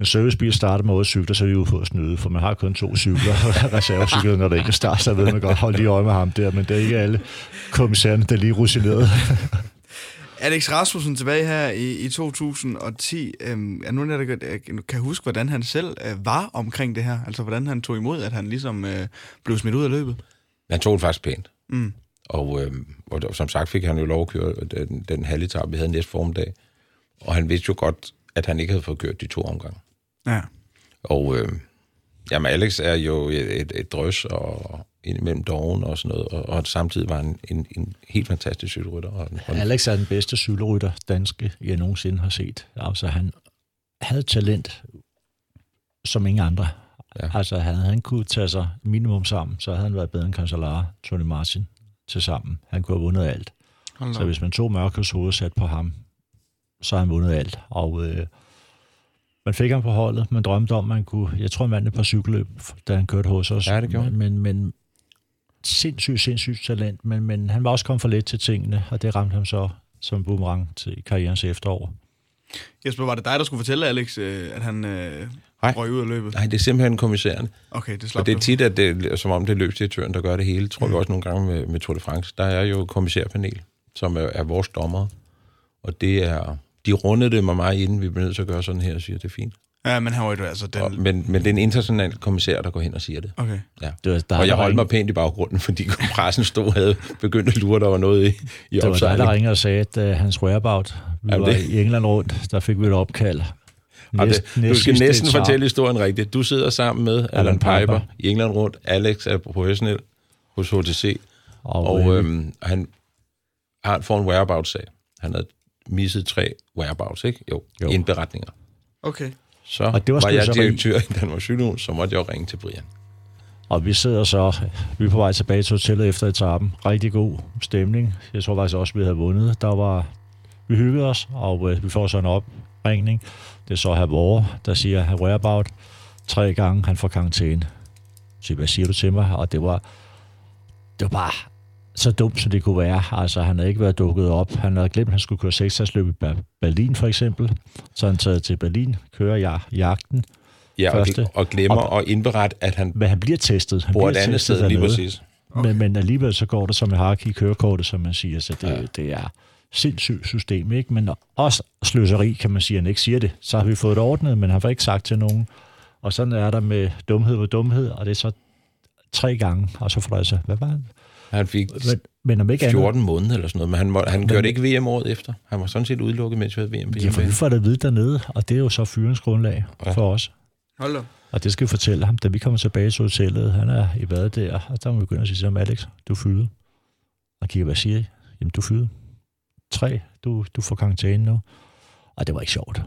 en servicebil starter med otte cykler, så er de ude på at snyde, for man har kun to cykler, reservecykler, når der ikke er start, så ved man godt, hold lige øje med ham der, men det er ikke alle kommissærerne, der er lige rutinerede. Alex Rasmussen tilbage her i, i 2010. Øhm, er nogen af der kan huske, hvordan han selv øh, var omkring det her? Altså, hvordan han tog imod, at han ligesom øh, blev smidt ud af løbet? Han tog det faktisk pænt. Mm. Og, øh, og som sagt fik han jo lov at køre den, den halvetappe, vi havde næste formiddag. Og han vidste jo godt, at han ikke havde fået kørt de to omgange. Ja. Og øh, jamen, Alex er jo et, et, et drøs og indimellem doven og sådan noget, og, og samtidig var han en, en helt fantastisk cykelrytter. Og, og Alex er den bedste cykelrytter, danske, jeg nogensinde har set. Altså, han havde talent som ingen andre. Ja. Altså, havde han kunne tage sig minimum sammen, så havde han været bedre end Cancellara, Tony Martin, til sammen. Han kunne have vundet alt. Hold så hvis man tog Mørkels hoved sat på ham, så har han vundet alt. Og øh, man fik ham på holdet. Man drømte om, man kunne... Jeg tror, han vandt et par cykelløb, da han kørte hos os. Ja, det gjorde men, men, men sindssygt, sindssygt talent. Men, men han var også kommet for lidt til tingene, og det ramte ham så som boomerang til karrierens efterår. Jesper, var det dig, der skulle fortælle Alex, øh, at han øh, Nej. røg ud af løbet? Nej, det er simpelthen kommissæren. Okay, det slap Og det er tit, at det, som om det er løbsdirektøren, der gør det hele. Tror mm. vi også nogle gange med, med Tour de France. Der er jo kommissærpanel, som er, er vores dommer. Og det er... De rundede det mig meget inden, vi blev nødt til at gøre sådan her, og siger, det er fint. Ja, men han var jo altså den... Og, men, men det er en international kommissær, der går hen og siger det. Okay. Ja. Det var, der og jeg holdt mig pænt i baggrunden, fordi pressen stod og havde begyndt at lure, der var noget i, i Det var dig, der ringede og sagde, at uh, hans whereabout, vi Jamen var det... i England rundt, der fik vi et opkald. Næst, det, du skal næsten fortælle historien rigtigt. Du sidder sammen med Alan Piper, Piper i England rundt. Alex er professionel hos HTC. Og, og øh, øhm, han har for en whereabouts-sag. Han havde misset tre whereabouts, ikke? Jo, jo. indberetninger. Okay. Så og det var, var jeg direktør i Danmark Sygehus, så måtte jeg jo ringe til Brian. Og vi sidder så, vi er på vej tilbage til hotellet efter etappen. Rigtig god stemning. Jeg tror faktisk også, vi havde vundet. Der var, vi hyggede os, og øh, vi får så en opringning. Det er så her Vore, der siger, her whereabout tre gange, han får karantæne. Så hvad siger du til mig? Og det var, det var bare så dumt, som det kunne være. Altså, han havde ikke været dukket op. Han havde glemt, at han skulle køre 6 løb i Berlin, for eksempel. Så han taget til Berlin, kører jeg jagten, Ja, og, første. og glemmer Og- at indberette, at han Men han bliver testet. Han bor et bliver andet testet sted lige præcis. Okay. Men, men alligevel så går det som et hak i kørekortet, som man siger. Så det, ja. det er sindssygt system, ikke? Men også sløseri, kan man sige, at han ikke siger det. Så har vi fået det ordnet, men han har ikke sagt til nogen. Og sådan er der med dumhed på dumhed, og det er så tre gange, og så får jeg så, hvad var han? Han fik Men, men om ikke andet, 14 måneder eller sådan noget, men han, må, han kørte ikke VM året efter. Han var sådan set udelukket, mens vi havde VM ja, for vi får det at vide dernede, og det er jo så fyringsgrundlag Ja. for os. Hold da. Og det skal vi fortælle ham, da vi kommer tilbage til hotellet. Han er i bad der, og der må vi begynde at sige til ham, Alex, du er fyret. Og kigger, hvad siger I? Jamen, du er fyret. Tre, du, du får karantæne nu. Og det var ikke sjovt.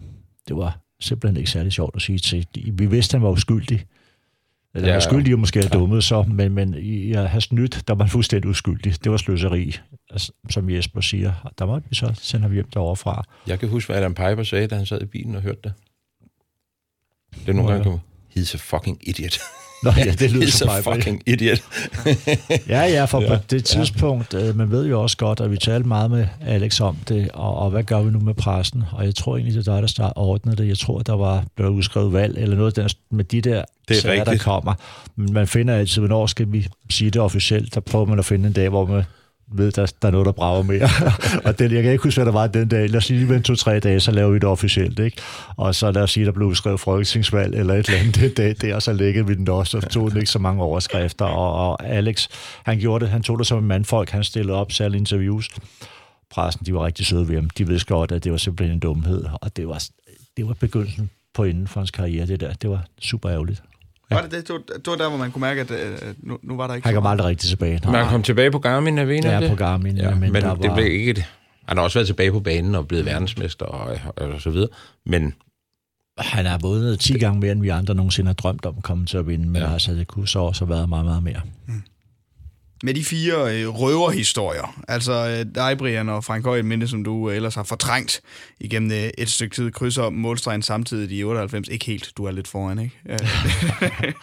Det var simpelthen ikke særlig sjovt at sige til. Vi vidste, han var uskyldig. Eller Ja, skyldig og måske er ja. dummet så, men, men i at have snydt, der var han fuldstændig uskyldig. Det var sløseri, altså, som Jesper siger. Og der måtte vi så sende ham hjem derovre fra. Jeg kan huske, hvad Adam Piper sagde, da han sad i bilen og hørte det. Det er nogle gange, he's a fucking idiot. Nå ja, det lyder Piper. fucking idiot. Ja, ja, for ja, Ja, på det tidspunkt, øh, man ved jo også godt, at vi talte meget med Alex om det, og, og hvad gør vi nu med pressen? Og jeg tror egentlig, det er dig, der start ordnede det. Jeg tror, der var blevet udskrevet valg, eller noget der, med de der Det er sager, der rigtigt. kommer. Men man finder altid, hvornår skal vi sige det officielt? Der prøver man at finde en dag, hvor man ved, der, der er noget, der brager mere. og den, jeg kan ikke huske, hvad der var den dag. Lad os sige, lige vente to-tre dage, så laver vi det officielt. Ikke? Og så lad os sige, der blev udskrevet folketingsvalg eller et eller andet den dag der, og så lægger vi den også, og tog den ikke så mange overskrifter. Og, og Alex, han gjorde det, han tog det som en mandfolk, han stillede op, særlige interviews. Pressen, de var rigtig søde ved ham. De vidste godt, at det var simpelthen en dumhed, og det var, det var begyndelsen på enden for hans karriere, det der. Det var super ærgerligt. Var det, det, det, var, det var der, hvor man kunne mærke, at øh, nu, nu var der ikke Han kom meget. aldrig rigtig tilbage. Men han kom tilbage på Garmin Arena. Ja, det? på Garmin, Ja, men men, der det var- blev ikke et... Han har også været tilbage på banen og blevet verdensmester og, og, og så videre. Men Han har vundet 10 gange mere, end vi andre nogensinde har drømt om at komme til at vinde, men ja. Ja. altså, det kunne så også have været meget, meget mere. Med de fire øh, røverhistorier, altså øh, dig, Brian, og Frank Høj, minde, som du øh, ellers har fortrængt igennem øh, et stykke tid, krydser målstregen samtidig i 98. Ikke helt, du er lidt foran, ikke? Øh,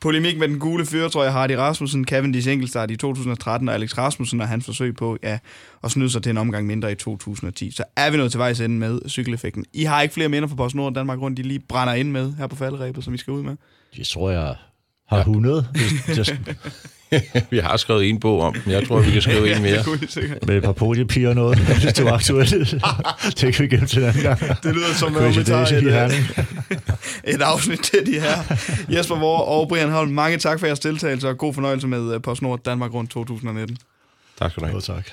Polemik med den gule fyr, tror jeg, Hardy Rasmussen, Cavendish enkeltstart i 2013, og Alex Rasmussen og hans forsøg på ja, at snyde sig til en omgang mindre i 2010. Så er vi nået til vejs ende med cykeleffekten. I har ikke flere minder fra PostNord Danmark rundt, de lige brænder ind med her på faldrebet, som vi skal ud med. Jeg tror, jeg har 100 hvis- just vi har skrevet en bog om den. Jeg tror, vi kan skrive en mere. med et par podiepiger og noget, hvis det var aktuelt. det kan vi gemme til den gang. Det lyder som, om Crazy vi tager et, øh, et afsnit til de her. Jesper Vore og Brian Holm, mange tak for jeres deltagelse, og god fornøjelse med øh, PostNord Danmark rundt 2019. Tak skal du have. Jo, tak.